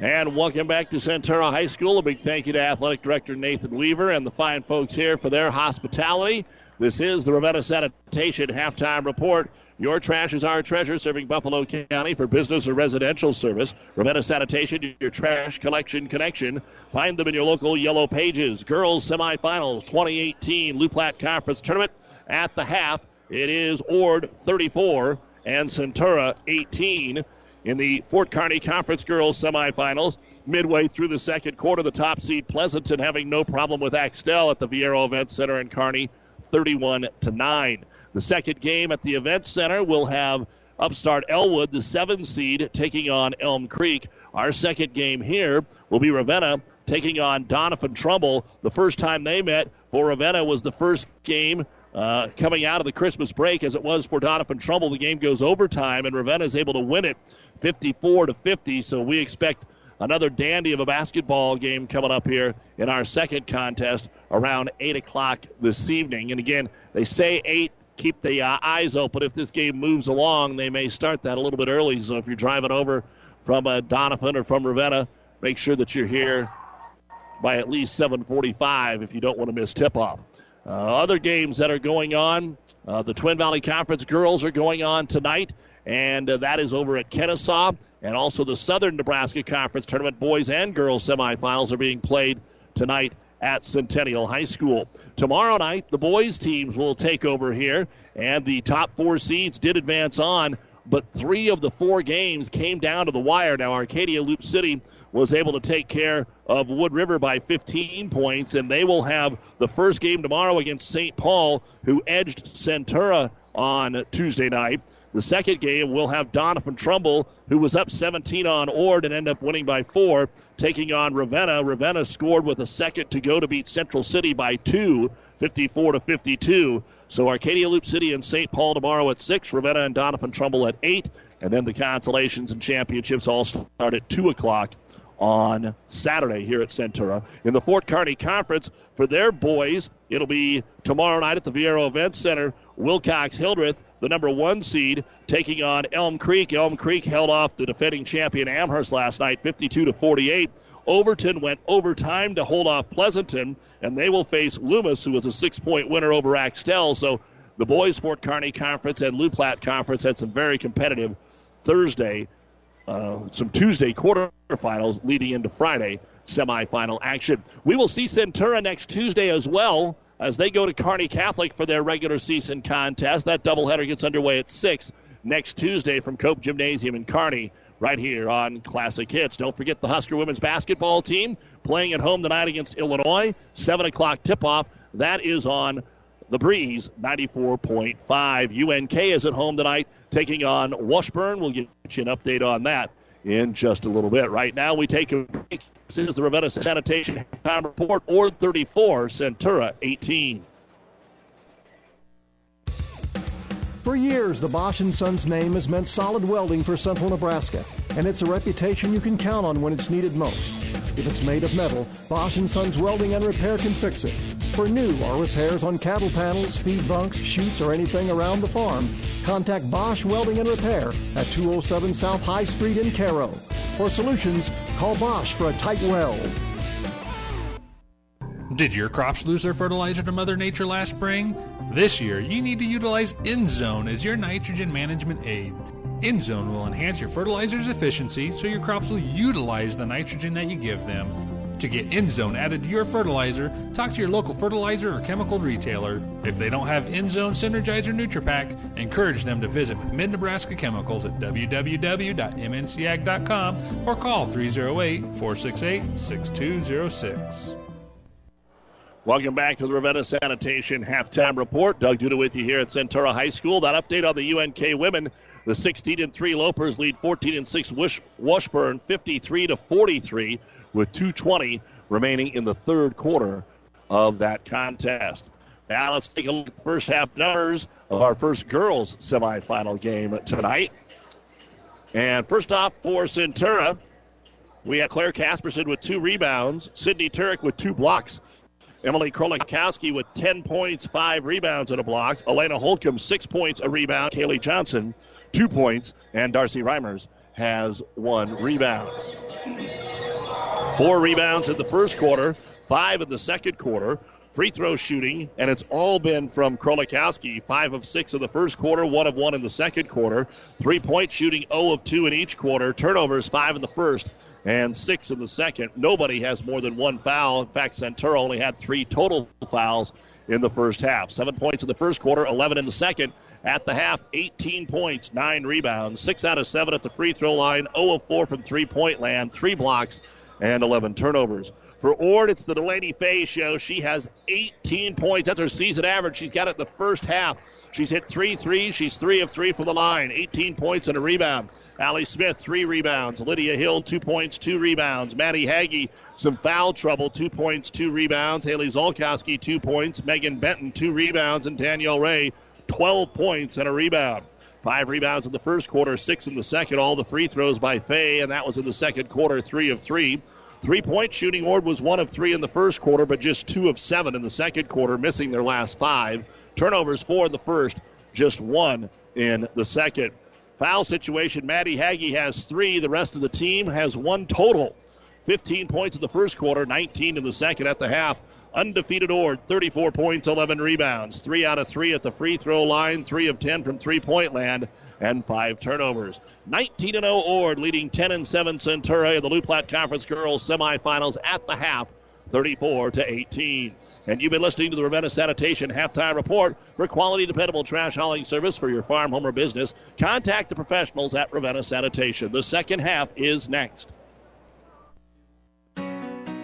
And welcome back to Centura High School. A big thank you to Athletic Director Nathan Weaver and the fine folks here for their hospitality. This is the Ravenna Sanitation halftime report. Your trash is our treasure, serving Buffalo County for business or residential service. Ravenna Sanitation, your trash collection connection. Find them in your local yellow pages. Girls semifinals 2018 Loup Platte Conference Tournament at the half. It is Ord 34 and Centura 18 in the Fort Kearney Conference Girls semifinals. Midway through the second quarter, the top seed Pleasanton having no problem with Axtell at the Viaero Event Center in Kearney, 31 to 9. The second game at the Event Center will have upstart Elwood, the seven seed, taking on Elm Creek. Our second game here will be Ravenna taking on Doniphan Trumbull. The first time they met for Ravenna was the first game uh, coming out of the Christmas break, as it was for Doniphan Trumbull. The game goes overtime, and Ravenna is able to win it 54 to 50. So we expect another dandy of a basketball game coming up here in our second contest around 8 o'clock this evening. And again, they say 8. Keep the uh, eyes open. If this game moves along, they may start that a little bit early. So if you're driving over from uh, Doniphan or from Ravenna, make sure that you're here by at least 7:45 if you don't want to miss tip-off. Uh, other games that are going on, uh, the Twin Valley Conference girls are going on tonight, and uh, that is over at Kenesaw. And also the Southern Nebraska Conference tournament boys and girls semifinals are being played tonight at Centennial High School. Tomorrow night, the boys teams will take over here, and the top four seeds did advance on, but three of the four games came down to the wire. Now, Arcadia Loup City was able to take care of Wood River by 15 points, and they will have the first game tomorrow against St. Paul, who edged Centura on Tuesday night. The second game will have Doniphan Trumbull, who was up 17 on Ord and ended up winning by four, taking on Ravenna. Ravenna scored with a second to go to beat Central City by two, 54 to 52. So Arcadia Loup City and St. Paul tomorrow at six. Ravenna and Doniphan Trumbull at eight, and then the consolations and championships all start at two o'clock on Saturday here at Centura. In the Fort Kearney Conference, for their boys, it'll be tomorrow night at the Viaero Event Center. Wilcox Hildreth, the number one seed, taking on Elm Creek. Elm Creek held off the defending champion Amherst last night, 52 to 48. Overton went overtime to hold off Pleasanton, and they will face Loomis, who was a six-point winner over Axtell. So the boys Fort Kearney Conference and Loup Platte Conference had some very competitive Thursday, uh, some Tuesday quarterfinals leading into Friday semifinal action. We will see Centura next Tuesday as well as they go to Kearney Catholic for their regular season contest. That doubleheader gets underway at 6 next Tuesday from Cope Gymnasium in Kearney right here on Classic Hits. Don't forget the Husker women's basketball team playing at home tonight against Illinois. 7 o'clock tip off. That is on the Breeze 94.5. UNK is at home tonight taking on Washburn. We'll get you an update on that in just a little bit. Right now, we take a break. This is the Ravenna Sanitation Time Report. Ord 34, Centura 18. For years, the Bosch & Sons name has meant solid welding for central Nebraska, and it's a reputation you can count on when it's needed most. If it's made of metal, Bosch & Sons Welding and Repair can fix it. For new or repairs on cattle panels, feed bunks, chutes, or anything around the farm, contact Bosch Welding and Repair at 207 South High Street in Cairo. For solutions, call Bosch for a tight weld. Did your crops lose their fertilizer to Mother Nature last spring? This year, you need to utilize InZone as your nitrogen management aid. InZone will enhance your fertilizer's efficiency so your crops will utilize the nitrogen that you give them. To get InZone added to your fertilizer, talk to your local fertilizer or chemical retailer. If they don't have InZone Synergizer NutriPack, encourage them to visit with Mid Nebraska Chemicals at www.mncag.com or call 308 468 6206. Welcome back to the Ravenna Sanitation Halftime Report. Doug Duda with you here at Centura High School. That update on the UNK women. The 16 and 3 Lopers lead 14 and 6 Wish- Washburn 53 to 43 with 220 remaining in the third quarter of that contest. Now let's take a look at the first half numbers of our first girls semifinal game tonight. And first off for Centura, we have Claire Casperson with two rebounds, Sydney Turek with two blocks, Emily Krolikowski with 10 points, five rebounds, and a block. Elena Holcomb, six points, a rebound. Kaylee Johnson, two points. And Darcy Reimers has one rebound. Four rebounds in the first quarter, five in the second quarter. Free throw shooting, and it's all been from Krolikowski. Five of six in the first quarter, one of one in the second quarter. Three point shooting, 0 of 2 in each quarter. Turnovers, five in the first and six in the second. Nobody has more than one foul. In fact, Centura only had three total fouls in the first half. Seven points in the first quarter, 11 in the second. At the half, 18 points, nine rebounds, six out of seven at the free throw line, 0 of 4 from three point land, three blocks, and 11 turnovers. For Ord, it's the Delaney Faye show. She has 18 points. That's her season average. She's got it the first half. She's hit three threes. She's three of three from the line. 18 points and a rebound. Allie Smith, three rebounds. Lydia Hill, two points, two rebounds. Maddie Haggy, some foul trouble, two points, two rebounds. Haley Zolkowski, two points. Megan Benton, two rebounds. And Danielle Ray, 12 points and a rebound. Five rebounds in the first quarter, six in the second. All the free throws by Faye, and that was in the second quarter, three of three. Three point shooting, Ord was one of three in the first quarter, but just two of seven in the second quarter, missing their last five. Turnovers, four in the first, just one in the second. Foul situation, Maddie Haggy has three. The rest of the team has one total. 15 points in the first quarter, 19 in the second at the half. Undefeated Ord, 34 points, 11 rebounds. Three out of three at the free throw line, three of 10 from three point land, and five turnovers. 19 0 Ord, leading 10 and 7 Centura in the Loup Platte Conference Girls semifinals at the half, 34 to 18. And you've been listening to the Ravenna Sanitation Halftime Report. For quality, dependable trash hauling service for your farm, home, or business, contact the professionals at Ravenna Sanitation. The second half is next.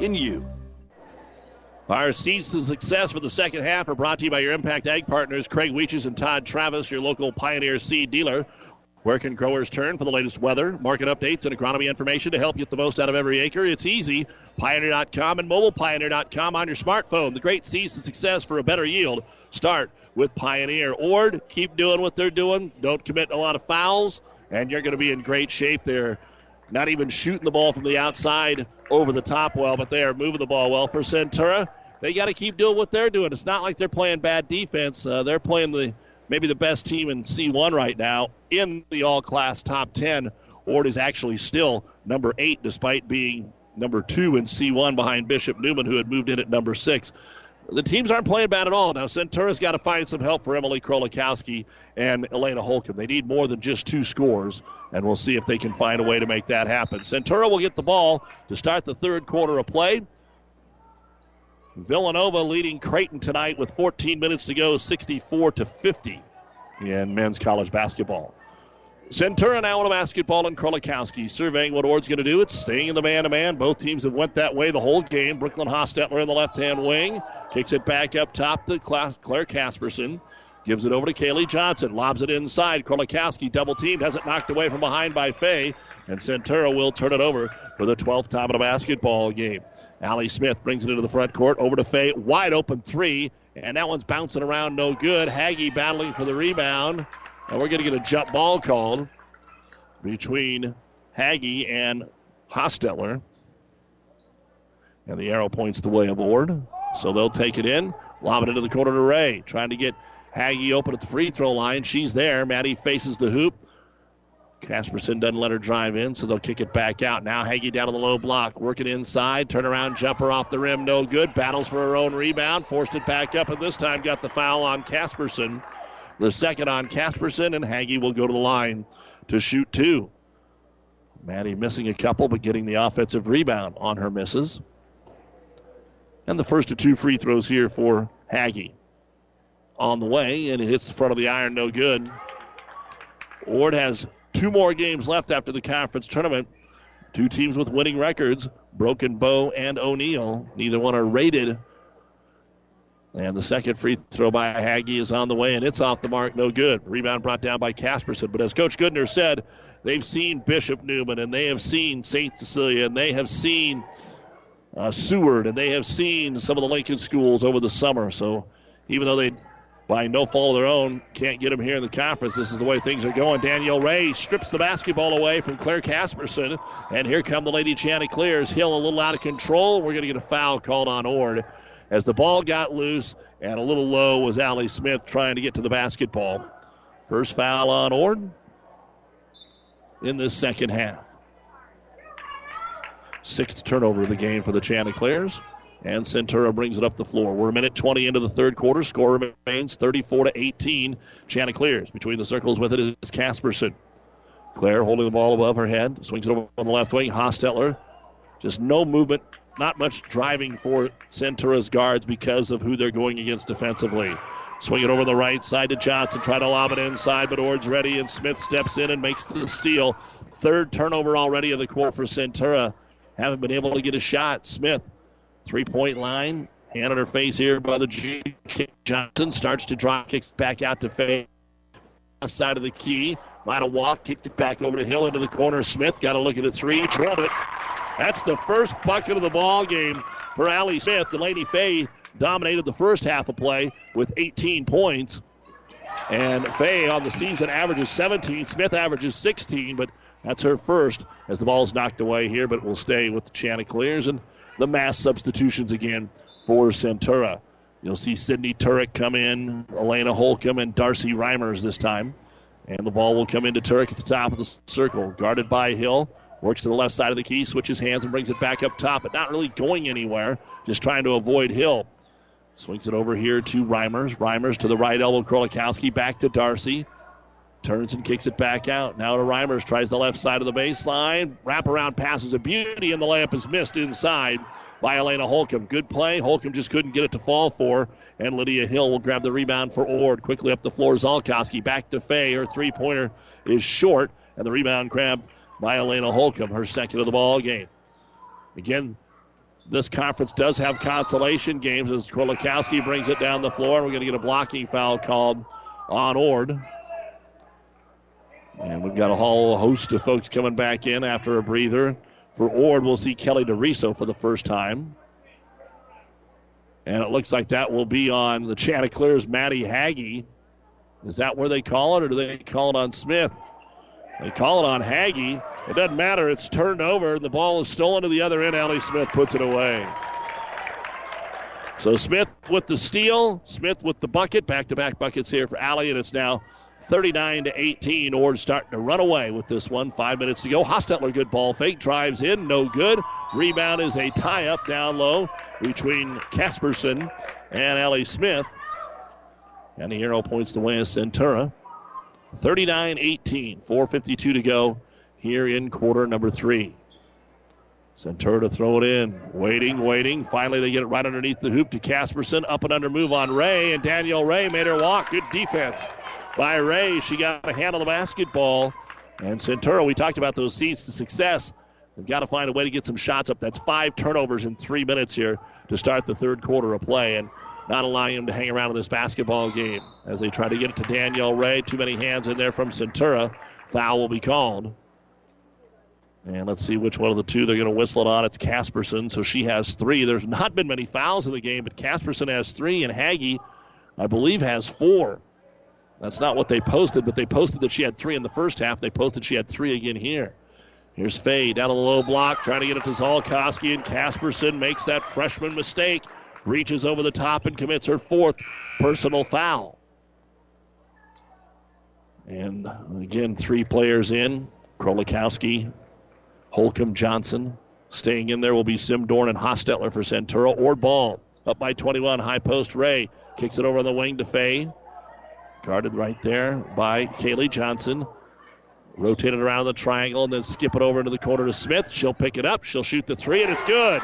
in you. Our seeds to success for the second half are brought to you by your Impact Ag partners, Craig Weeches and Todd Travis, your local Pioneer seed dealer. Where can growers turn for the latest weather, market updates, and agronomy information to help get the most out of every acre? It's easy. Pioneer.com and mobilepioneer.com on your smartphone. The great seeds to success for a better yield start with Pioneer. Ord, keep doing what they're doing. Don't commit a lot of fouls, and you're going to be in great shape there not even shooting the ball from the outside over the top well, but they are moving the ball well for Centura. They got to keep doing what they're doing. It's not like they're playing bad defense. Uh, they're playing the maybe the best team in C1 right now in the all-class top 10. Ord is actually still number eight, despite being number two in C1 behind Bishop Neumann, who had moved in at number six. The teams aren't playing bad at all. Now, Centura's got to find some help for Emily Krolikowski and Elena Holcomb. They need more than just two scores, and we'll see if they can find a way to make that happen. Centura will get the ball to start the third quarter of play. Villanova leading Creighton tonight with 14 minutes to go, 64 to 50 in men's college basketball. Centura now a basketball and Krolikowski surveying what Ord's going to do. It's staying in the man-to-man. Both teams have went that way the whole game. Brooklyn Hostetler in the left-hand wing. Kicks it back up top to Claire Casperson. Gives it over to Kaylee Johnson. Lobs it inside. Krolikowski double teamed. Has it knocked away from behind by Fay. And Centura will turn it over for the 12th time in a basketball game. Allie Smith brings it into the front court. Over to Fay. Wide open three. And that one's bouncing around no good. Haggy battling for the rebound. And we're going to get a jump ball called between Haggy and Hostetler. And the arrow points the way aboard. So they'll take it in, lob it into the corner to Ray, trying to get Haggy open at the free throw line. She's there. Maddie faces the hoop. Casperson doesn't let her drive in, so they'll kick it back out. Now Haggy down on the low block, working inside, turnaround jumper off the rim, no good. Battles for her own rebound, forced it back up, and this time got the foul on Casperson. The second on Casperson, and Haggy will go to the line to shoot two. Maddie missing a couple, but getting the offensive rebound on her misses. And the first of two free throws here for Haggy. On the way, and it hits the front of the iron, no good. Ord has two more games left after the conference tournament. Two teams with winning records, Broken Bow and O'Neill. Neither one are rated. And the second free throw by Haggy is on the way, and it's off the mark, no good. Rebound brought down by Casperson. But as Coach Goodner said, they've seen Bishop Neumann, and they have seen St. Cecilia, and they have seen uh, Seward, and they have seen some of the Lincoln schools over the summer. So even though they, by no fault of their own, can't get them here in the conference, this is the way things are going. Danielle Ray strips the basketball away from Claire Casperson, and here come the Lady Chanticleers. Hill a little out of control. We're going to get a foul called on Ord as the ball got loose, and a little low was Allie Smith trying to get to the basketball. First foul on Ord in this second half. Sixth turnover of the game for the Chanticleers. And Centura brings it up the floor. We're a minute 20 into the third quarter. Score remains 34 to 18. Chanticleers. Between the circles with it is Casperson. Claire holding the ball above her head. Swings it over on the left wing. Hostetler. Just no movement. Not much driving for Centura's guards because of who they're going against defensively. Swing it over the right side to Johnson. Try to lob it inside, but Ord's ready, and Smith steps in and makes the steal. Third turnover already of the quarter for Centura. Haven't been able to get a shot. Smith, three point line. Hand on her face here by the G. Johnson starts to drop, kicks back out to Fay. Left side of the key. Might have walked, kicked it back over to Hill into the corner. Smith got a look at a three, drilled it. That's the first bucket of the ball game for Allie Smith. The Lady Fay dominated the first half of play with 18 points. And Fay on the season averages 17. Smith averages 16, but that's her first as the ball's knocked away here, but will stay with the Chanticleers and the mass substitutions again for Centura. You'll see Sydney Turek come in, Elena Holcomb, and Darcy Reimers this time. And the ball will come into Turek at the top of the circle, guarded by Hill. Works to the left side of the key, switches hands, and brings it back up top, but not really going anywhere, just trying to avoid Hill. Swings it over here to Reimers. Reimers to the right elbow. Krolikowski back to Darcy. Turns and kicks it back out. Now to Reimers. Tries the left side of the baseline. Wraparound passes a beauty, and the layup is missed inside by Elena Holcomb. Good play. Holcomb just couldn't get it to fall for. And Lydia Hill will grab the rebound for Ord. Quickly up the floor. Zolkowski back to Fay. Her three pointer is short, and the rebound grabbed by Elena Holcomb, her second of the ball game. Again, this conference does have consolation games as Krolikowski brings it down the floor. We're going to get a blocking foul called on Ord. And we've got a whole host of folks coming back in after a breather. For Ord, we'll see Kelly DeRiso for the first time. And it looks like that will be on the Chanticleers' Maddie Haggy. Is that where they call it, or do they call it on Smith? They call it on Haggy. It doesn't matter. It's turned over. The ball is stolen to the other end. Allie Smith puts it away. So Smith with the steal, Smith with the bucket. Back to back buckets here for Allie, and it's now 39 to 18. Ord starting to run away with this one. Five minutes to go. Hostetler, good ball fake. Drives in, no good. Rebound is a tie up down low between Casperson and Allie Smith. And the arrow points the way of Centura. 39 18. 4.52 to go here in quarter number three. Centura to throw it in. Waiting, waiting. Finally, they get it right underneath the hoop to Casperson. Up and under move on Ray, and Danielle Ray made her walk. Good defense by Ray. She got a handle the basketball. And Centura, we talked about those seeds to success. They've got to find a way to get some shots up. That's five turnovers in three minutes here to start the third quarter of play. And not allowing them to hang around in this basketball game as they try to get it to Danielle Ray. Too many hands in there from Centura. Foul will be called. And let's see which one of the two they're going to whistle it on. It's Casperson, so she has three. There's not been many fouls in the game, but Casperson has three, and Haggy, I believe, has four. That's not what they posted, but they posted that she had three in the first half. They posted she had three again here. Here's Fay down the low block, trying to get it to Zolkowski, and Casperson makes that freshman mistake reaches over the top and commits her fourth personal foul. And again, three players in Krolikowski, Holcomb, Johnson. Staying in there will be Simdorn and Hostetler for Centura. Ord ball up by 21. High post Ray kicks it over on the wing to Fay. Guarded right there by Kaylee Johnson. Rotated around the triangle and then skip it over into the corner to Smith. She'll pick it up. She'll shoot the three, and it's good.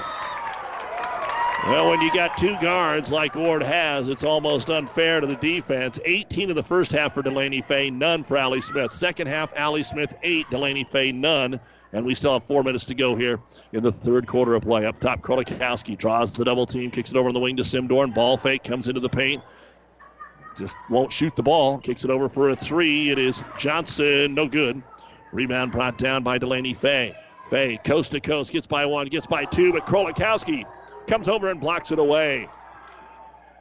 Well, when you got two guards like Ord has, it's almost unfair to the defense. 18 in the first half for Delaney Fay, none for Allie Smith. Second half, Allie Smith, eight, Delaney Fay, none. And we still have four minutes to go here in the third quarter of play. Up top, Krolikowski draws the double team, kicks it over on the wing to Simdorn. Ball fake comes into the paint. Just won't shoot the ball. Kicks it over for a three. It is Johnson. No good. Rebound brought down by Delaney Fay. Fay, coast to coast, gets by one, gets by two, but Krolikowski comes over and blocks it away.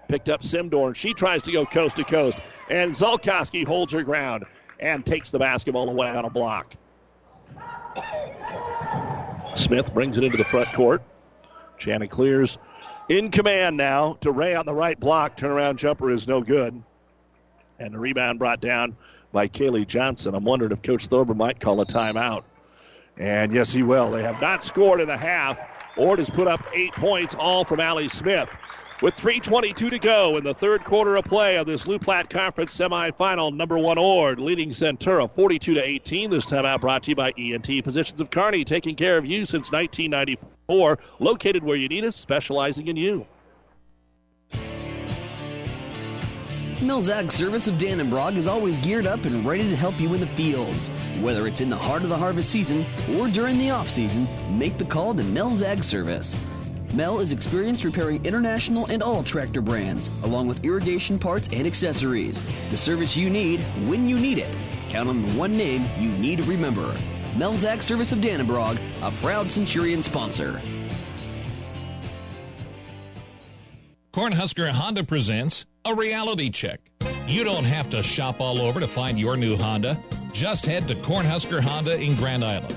Picked up Simdorn. She tries to go coast to coast, and Zolkowski holds her ground and takes the basketball away on a block. Smith brings it into the front court. Chanticleers in command now to Ray on the right block. Turnaround jumper is no good. And the rebound brought down by Kaylee Johnson. I'm wondering if Coach Thorber might call a timeout. And yes, he will. They have not scored in the half. Ord has put up eight points, all from Allie Smith. With 3.22 to go in the third quarter of play of this Loup Platte Conference semifinal, number one Ord leading Centura 42 to 18. This time out brought to you by ENT Physicians of Kearney, taking care of you since 1994. Located where you need us, specializing in you. Mills Service of Dannebrog is always geared up and ready to help you in the fields. Whether it's in the heart of the harvest season or during the off season, make the call to Mills Service. Mel is experienced repairing international and all tractor brands, along with irrigation parts and accessories. The service you need when you need it. Count on the one name you need to remember. Mel's Ag Service of Dannebrog, a proud Centurion sponsor. Cornhusker Honda presents a reality check. You don't have to shop all over to find your new Honda. Just head to Cornhusker Honda in Grand Island.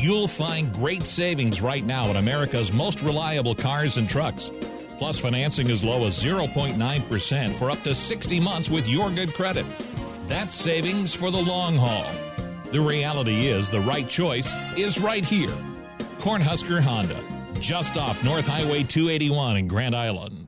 You'll find great savings right now in America's most reliable cars and trucks. Plus, financing as low as 0.9% for up to 60 months with your good credit. That's savings for the long haul. The reality is the right choice is right here. Cornhusker Honda, just off North Highway 281 in Grand Island.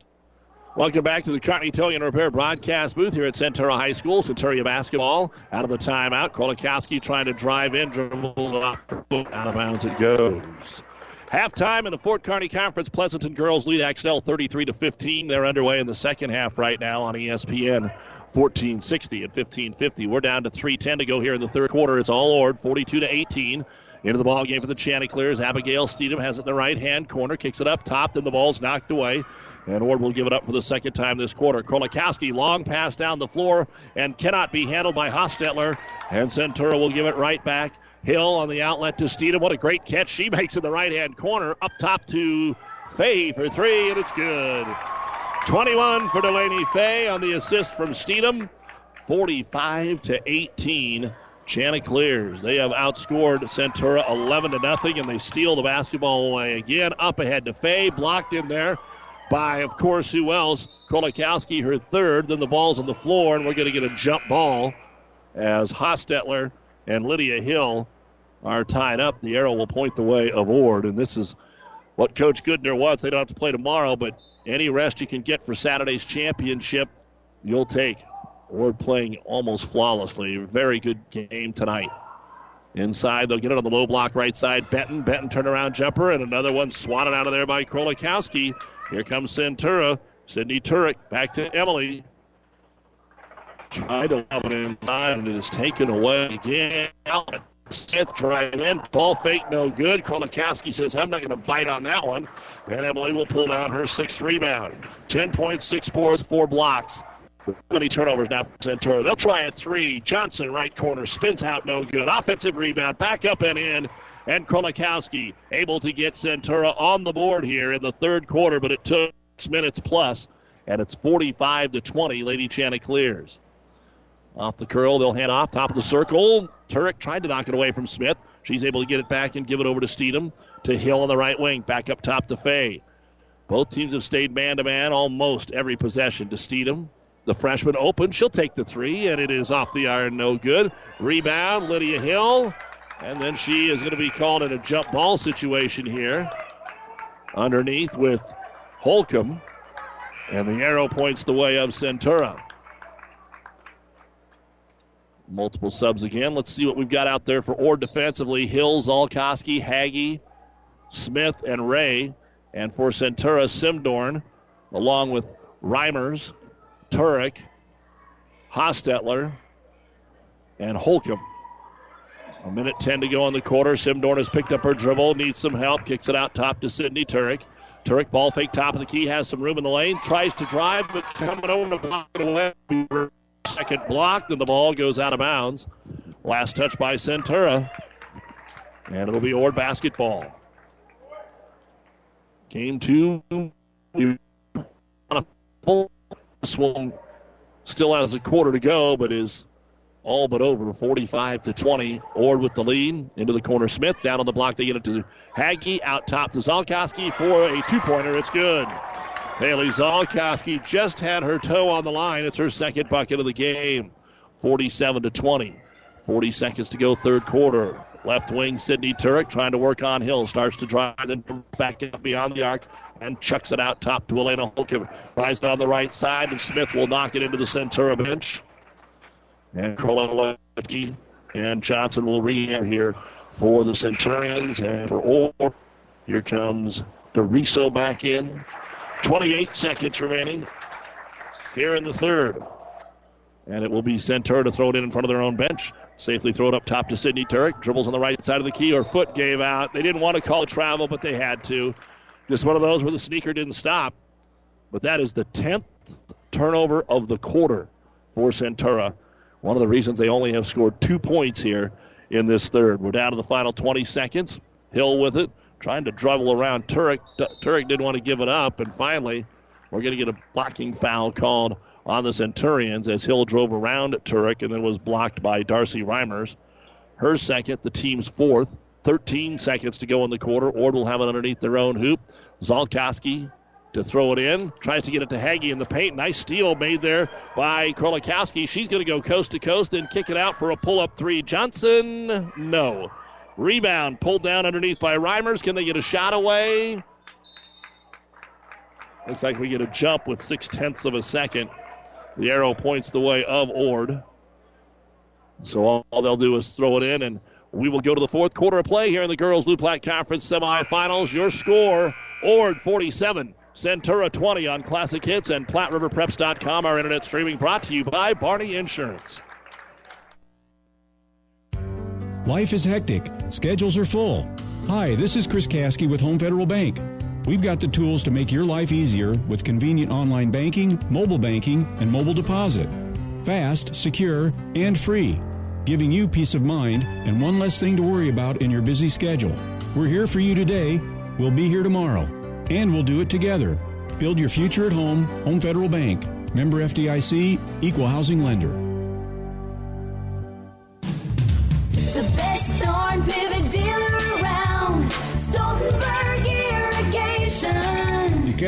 Welcome back to the Kearney Towing and Repair broadcast booth here at Centura High School. Centura basketball out of the timeout. Krolikowski trying to drive in, dribble out of bounds it goes. Halftime in the Fort Kearney Conference. Pleasanton girls lead Axtell 33 to 15. They're underway in the second half right now on ESPN 1460 and 1550. We're down to 3:10 to go here in the third quarter. It's all Ord 42 to 18. Into the ball game for the Chanticleers. Abigail Steedham has it in the right hand corner, kicks it up top, then the ball's knocked away. And Ord will give it up for the second time this quarter. Krolikowski, long pass down the floor and cannot be handled by Hostetler. And Centura will give it right back. Hill on the outlet to Steedham. What a great catch she makes in the right hand corner. Up top to Fay for three, and it's good. 21 for Delaney Fay on the assist from Steedham. 45 to 18. Chanticleers. They have outscored Centura 11 to nothing, and they steal the basketball away again. Up ahead to Fay, blocked in there by, of course, who else? Krolikowski, her third. Then the ball's on the floor, and we're going to get a jump ball as Hostetler and Lydia Hill are tied up. The arrow will point the way of Ord, and this is what Coach Goodner wants. They don't have to play tomorrow, but any rest you can get for Saturday's championship, you'll take. Ord playing almost flawlessly. Very good game tonight. Inside, they'll get it on the low block right side. Benton, Benton turnaround jumper, and another one swatted out of there by Krolikowski. Here comes Centura. Sydney Turek back to Emily. Tried to lob it inside, and it is taken away again. Smith driving in. Ball fake, no good. Krolikowski says, I'm not going to bite on that one. And Emily will pull down her sixth rebound. 10.6 boards, four blocks. Many turnovers now for Centura. They'll try a three. Johnson, right corner, spins out, no good. Offensive rebound, back up and in. And Krolikowski able to get Centura on the board here in the third quarter, but it took six minutes plus, and it's 45 to 20. Lady Chanticleers. Off the curl, they'll hand off top of the circle. Turek tried to knock it away from Smith. She's able to get it back and give it over to Steedham. To Hill on the right wing. Back up top to Fay. Both teams have stayed man to man almost every possession. To Steedham. The freshman open. She'll take the three, and it is off the iron. No good. Rebound, Lydia Hill. And then she is going to be called in a jump ball situation here. Underneath with Holcomb. And the arrow points the way of Centura. Multiple subs again. Let's see what we've got out there for Ord defensively. Hills, Zolkowski, Haggy, Smith, and Ray. And for Centura, Simdorn, along with Reimers, Turek, Hostetler, and Holcomb. A minute 10 to go in the quarter. Simdorn has picked up her dribble, needs some help, kicks it out top to Sydney Turek. Turek ball fake top of the key, has some room in the lane, tries to drive, but coming over the block. Second block, then the ball goes out of bounds. Last touch by Centura. And it'll be Ord basketball. Game two. On a full swung. Still has a quarter to go, but is all but over 45 to 20. Ord with the lead into the corner. Smith down on the block. They get it to Haggy out top to Zolkowski for a two pointer. It's good. Haley Zolkowski just had her toe on the line. It's her second bucket of the game. 47 to 20. 40 seconds to go, third quarter. Left wing, Sydney Turek trying to work on Hill. Starts to drive, then back up beyond the arc and chucks it out top to Elena Holcomb. Rising on the right side, and Smith will knock it into the Centura bench. And Krolikowski and Johnson will re here for the Centurions. And for Ord, here comes DeRiso back in. 28 seconds remaining here in the third. And it will be Centura to throw it in in front of their own bench. Safely throw it up top to Sydney Turek. Dribbles on the right side of the key. Her foot gave out. They didn't want to call travel, but they had to. Just one of those where the sneaker didn't stop. But that is the 10th turnover of the quarter for Centura. One of the reasons they only have scored two points here in this third. We're down to the final 20 seconds. Hill with it, trying to dribble around Turek. Turek didn't want to give it up, and finally We're going to get a blocking foul called on the Centurions as Hill drove around Turek and then was blocked by Darcy Reimers. Her second, the team's fourth. 13 seconds to go in the quarter. Ord will have it underneath their own hoop. Zolkowski to throw it in. Tries to get it to Haggy in the paint. Nice steal made there by Krolikowski. She's going to go coast to coast, then kick it out for a pull up three. Johnson, no. Rebound pulled down underneath by Reimers. Can they get a shot away? Looks like we get a jump with six tenths of a second. The arrow points the way of Ord. So all, they'll do is throw it in, and we will go to the fourth quarter of play here in the girls' Platte Conference semifinals. Your score: Ord 47, Centura 20 on Classic Hits and PlatteRiverPreps.com. Our internet streaming brought to you by Barney Insurance. Life is hectic. Schedules are full. Hi, this is Chris Kasky with Home Federal Bank. We've got the tools to make your life easier with convenient online banking, mobile banking, and mobile deposit. Fast, secure, and free, giving you peace of mind and one less thing to worry about in your busy schedule. We're here for you today. We'll be here tomorrow. And we'll do it together. Build your future at home, Home Federal Bank. Member FDIC, Equal Housing Lender.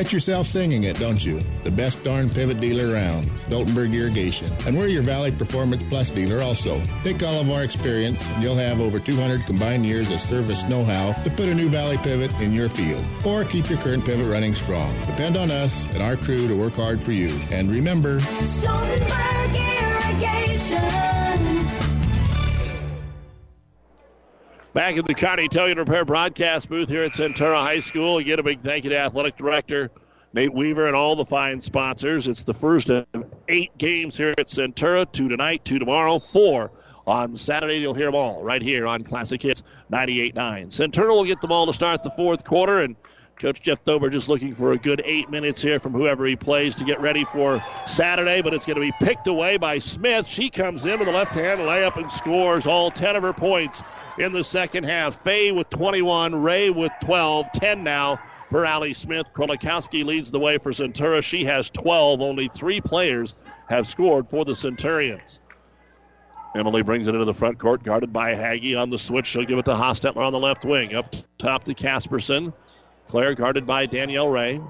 Catch yourself singing it, don't you? The best darn pivot dealer around, Stoltenberg Irrigation. And we're your Valley Performance Plus dealer also. Take all of our experience, and you'll have over 200 combined years of service know-how to put a new Valley pivot in your field. Or keep your current pivot running strong. Depend on us and our crew to work hard for you. And remember, Stoltenberg Irrigation. Back in the Kearney Towing Repair broadcast booth here at Centura High School. Again, a big thank you to Athletic Director Nate Weaver and all the fine sponsors. It's the first of eight games here at Centura. Two tonight, two tomorrow, four on Saturday. You'll hear them all right here on Classic Hits 98.9. Centura will get the ball to start the fourth quarter, and Coach Jeff Thober just looking for a good eight minutes here from whoever he plays to get ready for Saturday, but it's going to be picked away by Smith. She comes in with a left hand layup and scores all 10 of her points in the second half. Fay with 21, Ray with 12, 10 now for Allie Smith. Krolikowski leads the way for Centura. She has 12. Only three players have scored for the Centurions. Emily brings it into the front court, guarded by Haggy on the switch. She'll give it to Hostetler on the left wing. Up top to Casperson. Claire guarded by Danielle Ray.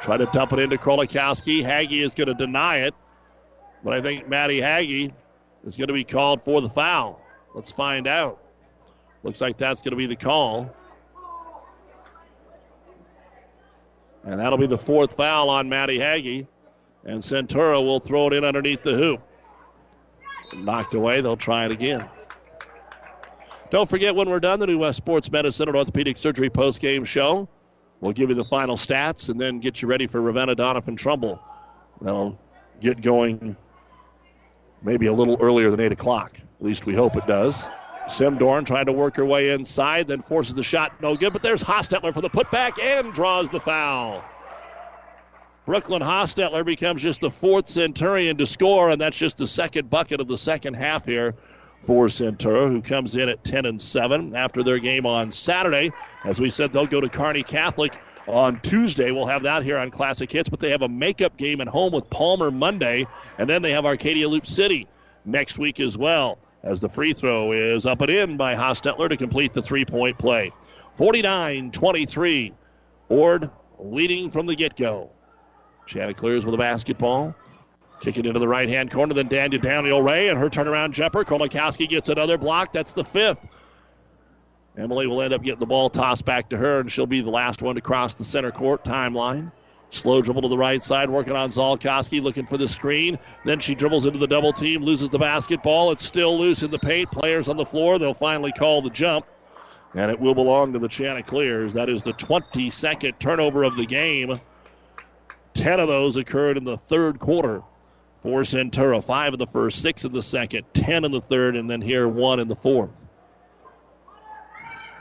Try to dump it into Krolikowski. Haggy is going to deny it, but I think Maddie Haggy is going to be called for the foul. Let's find out. Looks like that's going to be the call. And that'll be the fourth foul on Maddie Haggy. And Centura will throw it in underneath the hoop. Knocked away. They'll try it again. Don't forget when we're done, the New West Sports Medicine and Orthopedic Surgery post-game show. We'll give you the final stats and then get you ready for Ravenna Doniphan Trumbull. That'll get going maybe a little earlier than 8 o'clock. At least we hope it does. Simdorn trying to work her way inside, then forces the shot. No good, but there's Hostetler for the putback and draws the foul. Brooklyn Hostetler becomes just the fourth Centurion to score, and that's just the second bucket of the second half here for Centura, who comes in at 10 and 7 after their game on Saturday. As we said, they'll go to Kearney Catholic on Tuesday. We'll have that here on Classic Hits, but they have a makeup game at home with Palmer Monday, and then they have Arcadia Loup City next week as well. As the free throw is up and in by Hostetler to complete the three point play. 49 23. Ord leading from the get go. Chanticleers with a basketball. Kick it into the right hand corner, then down to Daniel Ray, and her turnaround jumper. Krolikowski gets another block. That's the fifth. Emily will end up getting the ball tossed back to her, and she'll be the last one to cross the center court timeline. Slow dribble to the right side, working on Zolkowski, looking for the screen. Then she dribbles into the double team, loses the basketball. It's still loose in the paint. Players on the floor. They'll finally call the jump, and it will belong to the Chanticleers. That is the 22nd turnover of the game. Ten of those occurred in the third quarter for Centura. Five in the first, six in the second, ten in the third, and then here one in the fourth.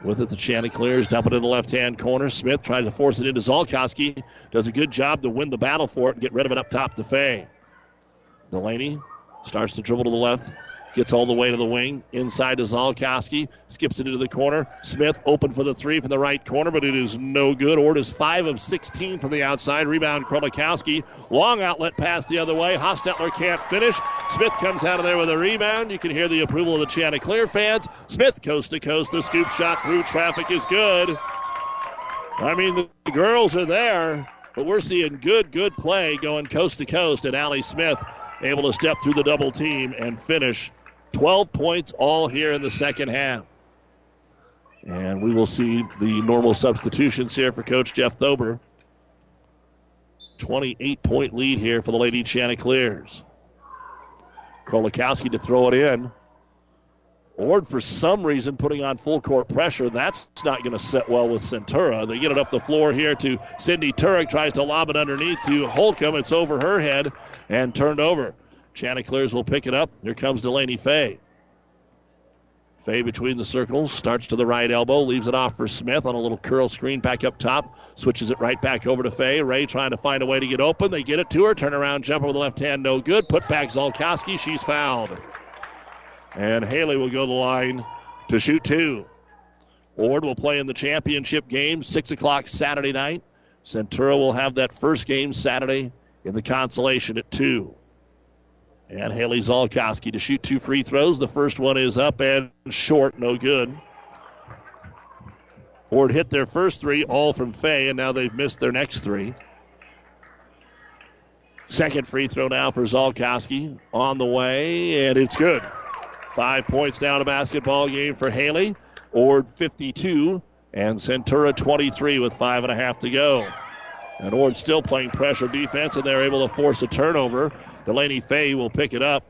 With it, the Chanticleers dump it in the left hand corner. Smith tries to force it into Zolkowski. Does a good job to win the battle for it and get rid of it up top to Fay. Delaney starts to dribble to the left. Gets all the way to the wing. Inside to Zolkowski. Skips it into the corner. Smith open for the three from the right corner, but it is no good. Ord is 5 of 16 from the outside. Rebound Krolikowski. Long outlet pass the other way. Hostetler can't finish. Smith comes out of there with a rebound. You can hear the approval of the Chanticleer fans. Smith coast to coast. The scoop shot through traffic is good. I mean, the, the girls are there, but we're seeing good, good play going coast to coast. And Allie Smith able to step through the double team and finish 12 points all here in the second half. And we will see the normal substitutions here for Coach Jeff Thober. 28 point lead here for the Lady Chanticleers. Krolikowski to throw it in. Ord, for some reason, putting on full court pressure. That's not going to set well with Centura. They get it up the floor here to Sydney Turek. Tries to lob it underneath to Holcomb. It's over her head and turned over. Chanticleers will pick it up. Here comes Delaney Fay. Fay between the circles, starts to the right elbow, leaves it off for Smith on a little curl screen back up top, switches it right back over to Fay. Ray trying to find a way to get open. They get it to her. Turn around, jumper with the left hand, no good. Put back Zolkowski. She's fouled. And Haley will go to the line to shoot two. Ord will play in the championship game, 6 o'clock Saturday night. Centura will have that first game Saturday in the consolation at 2. And Haley Zolkowski to shoot two free throws. The first one is up and short, no good. Ord hit their first three, all from Fay, and now they've missed their next three. Second free throw now for Zolkowski on the way, and it's good. Five points down a basketball game for Haley. Ord 52 and Centura 23 with five and a half to go. And Ord still playing pressure defense, and they're able to force a turnover. Delaney Fay will pick it up.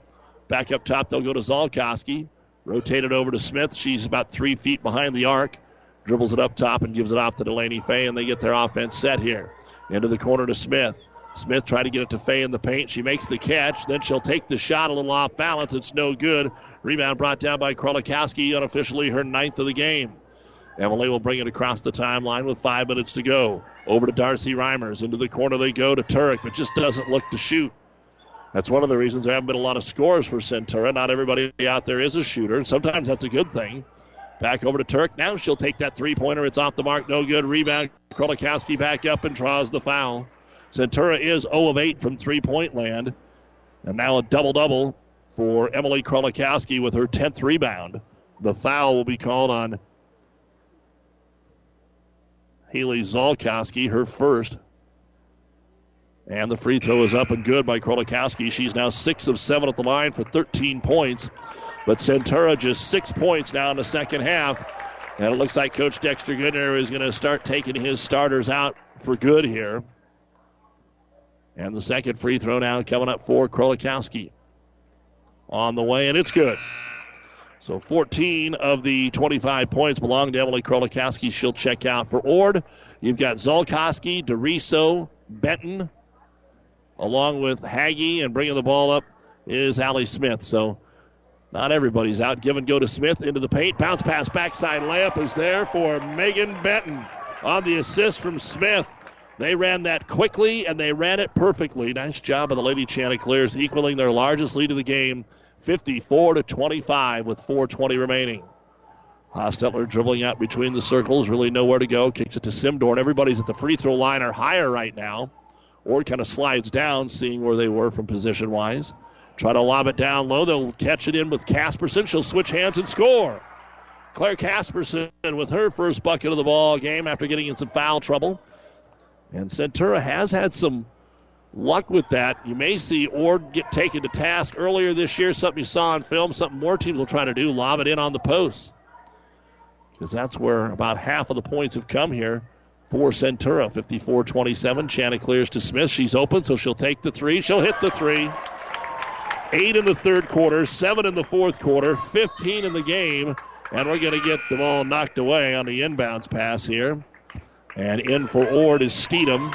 Back up top, they'll go to Zolkowski. Rotated over to Smith. She's about three feet behind the arc. Dribbles it up top and gives it off to Delaney Fay, and they get their offense set here. Into the corner to Smith. Smith tried to get it to Fay in the paint. She makes the catch. Then she'll take the shot a little off balance. It's no good. Rebound brought down by Krolikowski, unofficially her ninth of the game. Emily will bring it across the timeline with five minutes to go. Over to Darcy Reimers. Into the corner they go to Turek, but just doesn't look to shoot. That's one of the reasons there haven't been a lot of scores for Centura. Not everybody out there is a shooter, and sometimes that's a good thing. Back over to Turek. Now she'll take that three pointer. It's off the mark. No good. Rebound. Krolikowski back up and draws the foul. Centura is 0 of 8 from three point land. And now a double double for Emily Krolikowski with her 10th rebound. The foul will be called on Haley Zolkowski, her first. And the free throw is up and good by Krolikowski. She's now 6 of 7 at the line for 13 points. But Centura just 6 points now in the second half. And it looks like Coach Dexter Goodner is going to start taking his starters out for good here. And the second free throw now coming up for Krolikowski. On the way, and it's good. So 14 of the 25 points belong to Emily Krolikowski. She'll check out for Ord. You've got Zolkowski, DeRiso, Benton, along with Haggy, and bringing the ball up is Allie Smith. So not everybody's out. Give and go to Smith into the paint. Bounce pass backside layup is there for Megan Benton on the assist from Smith. They ran that quickly and they ran it perfectly. Nice job of the Lady Chanticleers equaling their largest lead of the game, 54 to 25 with 4:20 remaining. Hostetler dribbling out between the circles, really nowhere to go. Kicks it to Simdorn. Everybody's at the free throw line or higher right now. Ord kind of slides down, seeing where they were from position wise. Try to lob it down low. They'll catch it in with Casperson. She'll switch hands and score. Claire Casperson with her first bucket of the ball game after getting in some foul trouble. And Centura has had some luck with that. You may see Ord get taken to task earlier this year, something you saw on film, something more teams will try to do, lob it in on the post. Because that's where about half of the points have come here for Centura. 54 27. Chanticleers to Smith. She's open, so she'll take the three. She'll hit the three. Eight in the third quarter, seven in the fourth quarter, 15 in the game. And we're going to get the ball knocked away on the inbounds pass here. And in for Ord is Steedham.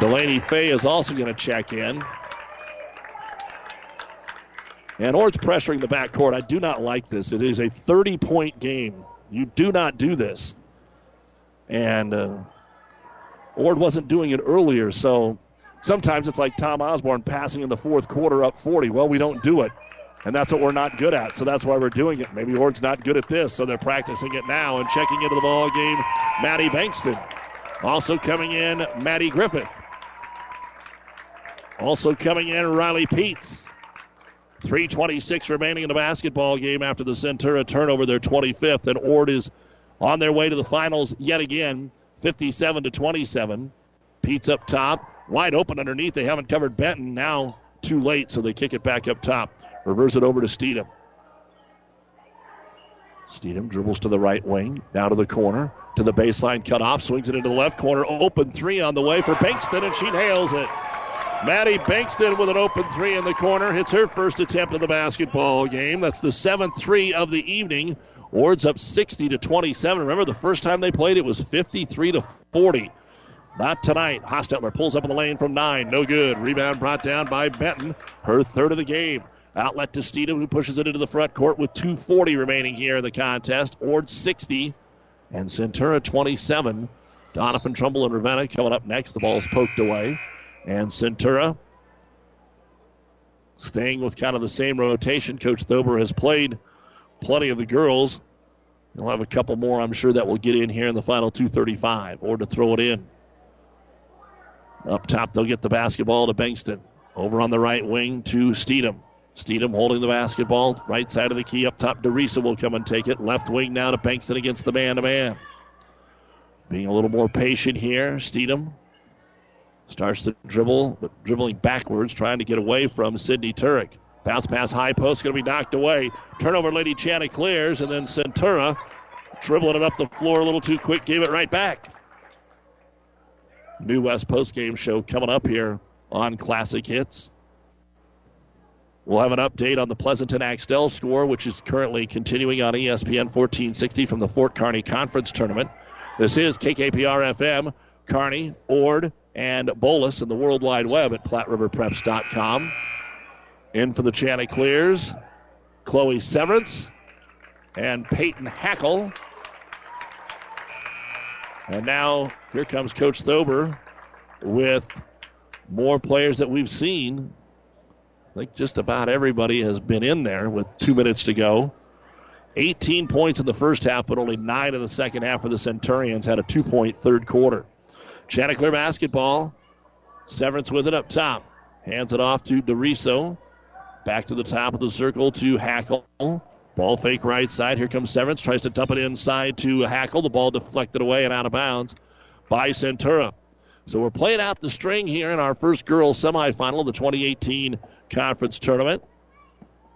Delaney Fay is also going to check in. And Ord's pressuring the backcourt. I do not like this. It is a 30 point game. You do not do this. And uh, Ord wasn't doing it earlier, so sometimes it's like Tom Osborne passing in the fourth quarter up 40. Well, we don't do it. And that's what we're not good at. So that's why we're doing it. Maybe Ord's not good at this, so they're practicing it now and checking into the ball game. Maddie Bankston. Also coming in, Maddie Griffith. Also coming in, Riley Peets. 326 remaining in the basketball game after the Centura turnover, their 25th, and Ord is on their way to the finals yet again, 57 to 27. Peets up top, wide open underneath. They haven't covered Benton. Now too late, so they kick it back up top. Reverse it over to Steedham. Steedham dribbles to the right wing, now to the corner, to the baseline cut off, swings it into the left corner. Open three on the way for Bankston, and she nails it. Maddie Bankston with an open three in the corner hits her first attempt of the basketball game. That's the seventh three of the evening. Ord's up 60 to 27. Remember, the first time they played, it was 53 to 40. Not tonight. Hostetler pulls up in the lane from nine. No good. Rebound brought down by Benton. Her third of the game. Outlet to Steedham, who pushes it into the front court with 2.40 remaining here in the contest. Ord 60 and Centura 27. Doniphan Trumbull and Ravenna coming up next. The ball's poked away. And Centura staying with kind of the same rotation. Coach Thober has played plenty of the girls. He'll have a couple more, I'm sure, that will get in here in the final 235 or to throw it in. Up top, they'll get the basketball to Bankston. Over on the right wing to Steedham. Steedham holding the basketball. Right side of the key up top. DeRiso will come and take it. Left wing now to Bankston against the man to man. Being a little more patient here. Steedham starts to dribble, but dribbling backwards, trying to get away from Sydney Turek. Bounce pass high post, going to be knocked away. Turnover, Lady Chanticleers, and then Centura dribbling it up the floor a little too quick, gave it right back. New West post game show coming up here on Classic Hits. We'll have an update on the Pleasanton Axtell score, which is currently continuing on ESPN 1460 from the Fort Kearney Conference Tournament. This is KKPR FM, Kearney, Ord, and Bolus in the World Wide Web at PlatteRiverPreps.com. In for the Chanticleers, Chloe Severance and Peyton Hackle. And now here comes Coach Thober with more players that we've seen. I think just about everybody has been in there with two minutes to go. 18 points in the first half, but only nine in the second half for the Centurions. Had a two point third quarter. Chanticleer basketball. Severance with it up top. Hands it off to DeRiso. Back to the top of the circle to Hackle. Ball fake right side. Here comes Severance. Tries to dump it inside to Hackle. The ball deflected away and out of bounds by Centura. So we're playing out the string here in our first girls semifinal of the 2018 conference tournament.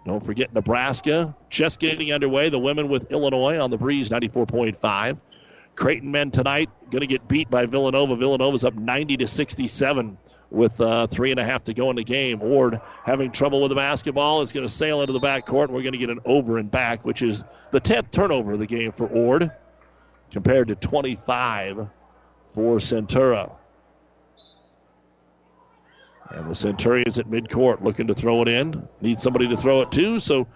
Don't forget Nebraska just getting underway. The women with Illinois on the breeze 94.5. Creighton men tonight going to get beat by Villanova. Villanova's up 90 to 67 with uh, three and a half to go in the game. Ord having trouble with the basketball is going to sail into the backcourt, and we're going to get an over and back, which is the 10th turnover of the game for Ord, compared to 25 for Centura. And the Centurions at midcourt looking to throw it in. Need somebody to throw it to, so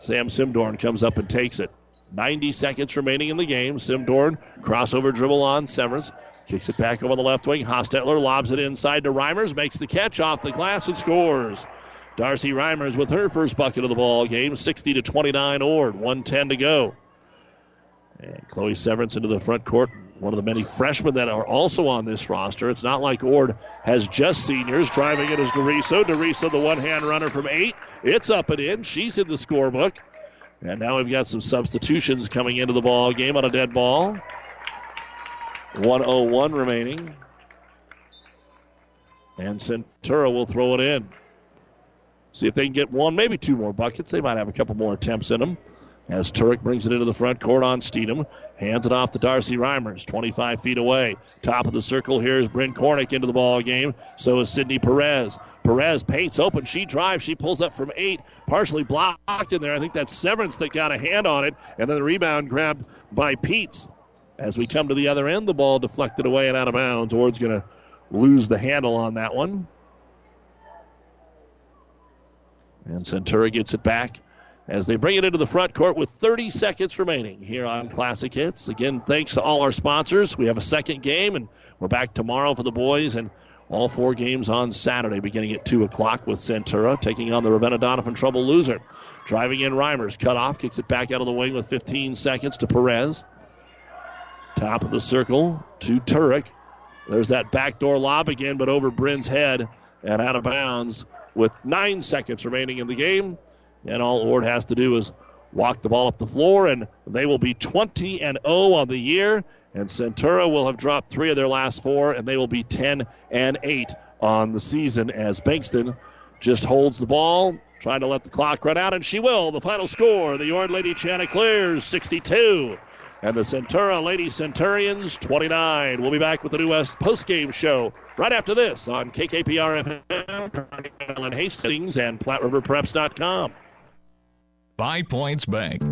Sam Simdorn comes up and takes it. 90 seconds remaining in the game. Simdorn, crossover dribble on Severance. Kicks it back over the left wing. Hostetler lobs it inside to Reimers. Makes the catch off the glass and scores. Darcy Reimers with her first bucket of the ball game. 60 to 29 Ord. 110 to go. And Chloe Severance into the front court. One of the many freshmen that are also on this roster. It's not like Ord has just seniors. Driving it is DeRiso. DeRiso, the one hand runner from eight. It's up and in. She's in the scorebook. And now we've got some substitutions coming into the ball game on a dead ball. 101 remaining. And Centura will throw it in. See if they can get one, maybe two more buckets. They might have a couple more attempts in them. As Turek brings it into the front court on Steedham. Hands it off to Darcy Reimers, 25 feet away. Top of the circle here is Bryn Cornick into the ball game. So is Sydney Perez. Perez paints open. She drives. She pulls up from eight. Partially blocked in there. I think that's Severance that got a hand on it. And then the rebound grabbed by Peets. As we come to the other end, the ball deflected away and out of bounds. Ord's going to lose the handle on that one. And Centura gets it back as they bring it into the front court with 30 seconds remaining here on Classic Hits. Again, thanks to all our sponsors. We have a second game, and we're back tomorrow for the boys, and All four games on Saturday, beginning at 2 o'clock with Centura taking on the Ravenna Doniphan Trumbull loser. Driving in Reimers, cut off, kicks it back out of the wing with 15 seconds to Perez. Top of the circle to Turek. There's that backdoor lob again, but over Bryn's head and out of bounds with nine seconds remaining in the game. And all Ord has to do is walk the ball up the floor, and they will be 20 and 0 on the year. And Centura will have dropped three of their last four, and they will be 10 and 8 on the season as Bankston just holds the ball, trying to let the clock run out, and she will. The final score the Ord Lady Chanticleers 62 and the Centura Lady Centurions 29. We'll be back with the New West postgame show right after this on KKPR FM, and Hastings, and PlatteRiverPreps.com. Five Points Bank.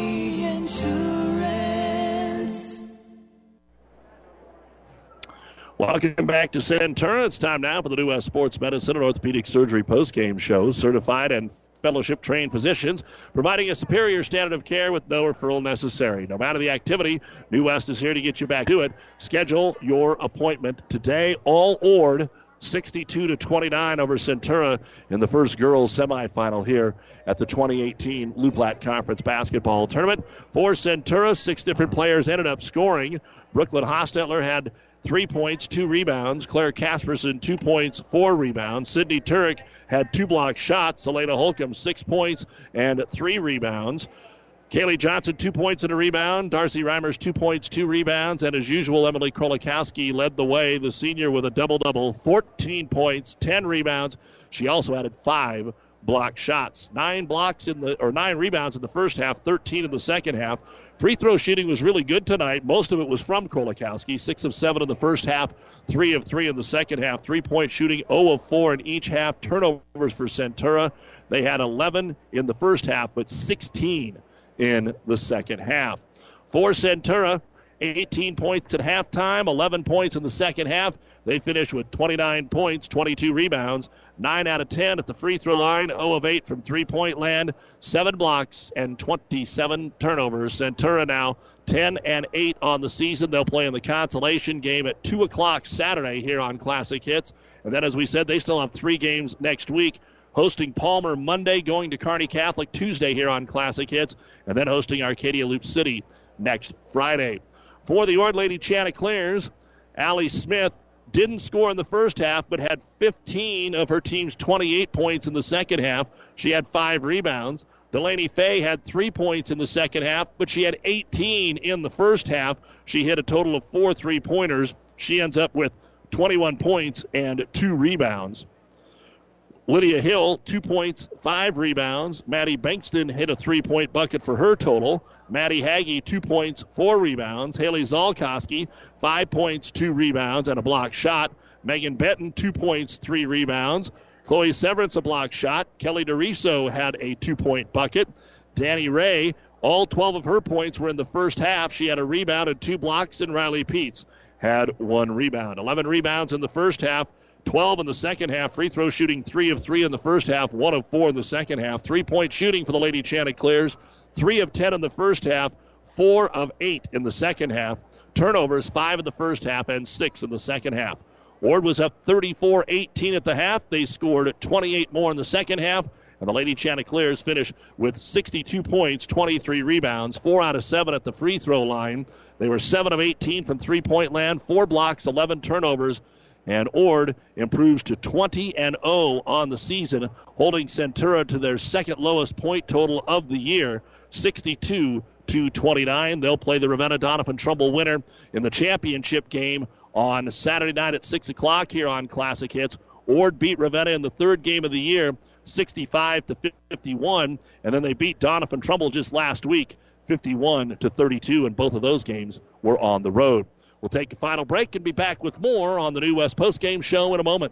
Welcome back to Centura. It's time now for the New West Sports Medicine and Orthopedic Surgery postgame show. Certified and fellowship trained physicians providing a superior standard of care with no referral necessary. No matter the activity, New West is here to get you back to it. Schedule your appointment today. All Ord 62 to 29 over Centura in the first girls semifinal here at the 2018 Loup Platte Conference basketball tournament. For Centura, six different players ended up scoring. Brooklyn Hostetler had three points, two rebounds. Claire Casperson, two points, four rebounds. Sydney Turek had two block shots. Selena Holcomb, six points and three rebounds. Kaylee Johnson, two points and a rebound. Darcy Reimers, two points, two rebounds. And as usual, Emily Krolikowski led the way, the senior with a double double 14 points, 10 rebounds. She also added five block shots. Nine blocks in the, or nine rebounds in the first half, 13 in the second half. Free throw shooting was really good tonight. Most of it was from Krolikowski. Six of seven in the first half, three of three in the second half. Three point shooting, 0 of 4 in each half. Turnovers for Centura. They had 11 in the first half, but 16 in the second half. For Centura, 18 points at halftime, 11 points in the second half. They finished with 29 points, 22 rebounds, 9 out of 10 at the free throw line, 0 of 8 from three point land, 7 blocks, and 27 turnovers. Centura now 10 and 8 on the season. They'll play in the consolation game at 2 o'clock Saturday here on Classic Hits. And then, as we said, they still have three games next week. Hosting Palmer Monday, going to Kearney Catholic Tuesday here on Classic Hits, and then hosting Arcadia Loup City next Friday. For the Ord Lady Chanticleers, Allie Smith didn't score in the first half, but had 15 of her team's 28 points in the second half. She had five rebounds. Delaney Fay had three points in the second half, but she had 18 in the first half. She hit a total of four three pointers. She ends up with 21 points and two rebounds. Lydia Hill, two points, five rebounds. Maddie Bankston hit a three point bucket for her total. Maddie Haggy, two points, four rebounds. Haley Zolkowski, five points, two rebounds, and a block shot. Megan Benton, two points, three rebounds. Chloe Severance, a block shot. Kelly DeRiso had a two point bucket. Danny Ray, all 12 of her points were in the first half. She had a rebound and two blocks, and Riley Peets had one rebound. 11 rebounds in the first half, 12 in the second half. Free throw shooting 3 of 3 in the first half, 1 of 4 in the second half. Three point shooting for the Lady Chanticleers, 3 of 10 in the first half, 4 of 8 in the second half. Turnovers, 5 in the first half and 6 in the second half. Ord was up 34 18 at the half. They scored 28 more in the second half. And the Lady Chanticleers finished with 62 points, 23 rebounds, 4 out of 7 at the free throw line. They were 7 of 18 from three point land, 4 blocks, 11 turnovers. And Ord improves to 20 and 0 on the season, holding Centura to their second lowest point total of the year, 62 to 29. They'll play the Ravenna Doniphan Trumbull winner in the championship game on Saturday night at 6 o'clock here on Classic Hits. Ord beat Ravenna in the third game of the year, 65 to 51, and then they beat Doniphan Trumbull just last week, 51 to 32, and both of those games were on the road. We'll take a final break and be back with more on the New West Post Game Show in a moment.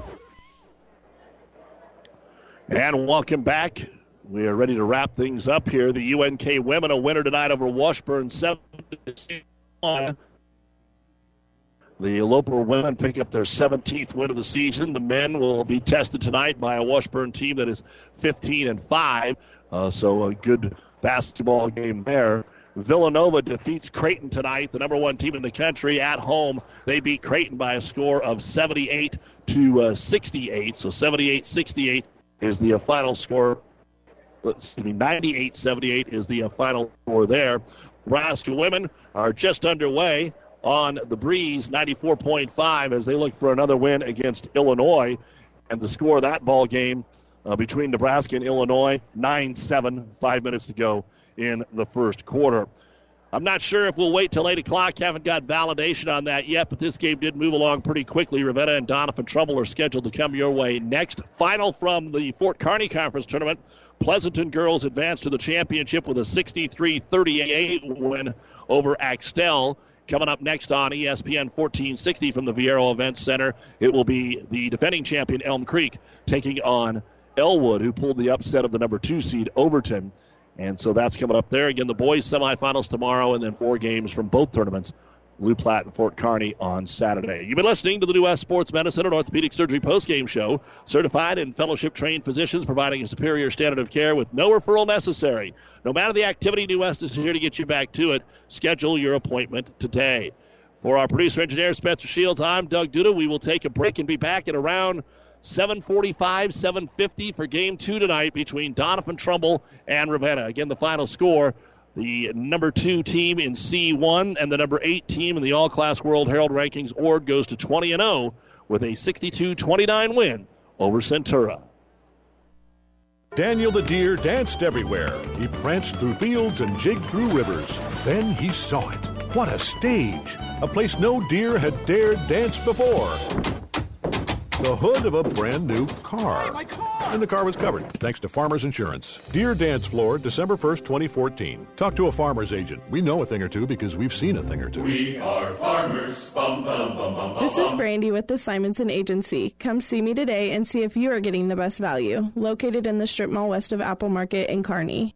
And welcome back. We are ready to wrap things up here. The UNK women a winner tonight over Washburn 7 1. The Loper women pick up their 17th win of the season. The men will be tested tonight by a Washburn team that is 15 and 5. Uh, so a good basketball game there. Villanova defeats Creighton tonight, the number one team in the country at home. They beat Creighton by a score of 78 to uh, 68. So 78 68 is the uh, final score. Excuse me, 98 78 is the uh, final score there. Nebraska women are just underway on the breeze, 94.5, as they look for another win against Illinois. And the score of that ball game uh, between Nebraska and Illinois, 9 7, five minutes to go in the first quarter. I'm not sure if we'll wait till 8 o'clock. Haven't got validation on that yet, but this game did move along pretty quickly. Ravenna and Doniphan Trumbull are scheduled to come your way next. Final from the Fort Kearney Conference Tournament. Pleasanton girls advanced to the championship with a 63 38 win over Axtell. Coming up next on ESPN 1460 from the Viaero Events Center, it will be the defending champion Elm Creek taking on Elwood, who pulled the upset of the number two seed Overton. And so that's coming up there. Again, the boys' semifinals tomorrow, and then four games from both tournaments. Loup Platte and Fort Kearney on Saturday. You've been listening to the New West Sports Medicine and Orthopedic Surgery postgame show. Certified and fellowship trained physicians providing a superior standard of care with no referral necessary. No matter the activity, New West is here to get you back to it. Schedule your appointment today. For our producer engineer, Spencer Shields, I'm Doug Duda. We will take a break and be back at around 745, 750 for game two tonight between Doniphan Trumbull and Ravenna. Again, the final score the number two team in C1 and the number eight team in the All Class World Herald rankings. Ord goes to 20 and 0 with a 62 29 win over Centura. Daniel the deer danced everywhere. He pranced through fields and jigged through rivers. Then he saw it. What a stage! A place no deer had dared dance before the hood of a brand new car. Hey, car. And the car was covered, thanks to Farmers Insurance. Deer Dance Floor, December 1st, 2014. Talk to a farmer's agent. We know a thing or two because we've seen a thing or two. We are farmers. Bum, bum, bum, bum, this is Brandy with the Simonson Agency. Come see me today and see if you are getting the best value. Located in the strip mall west of Apple Market in Kearney.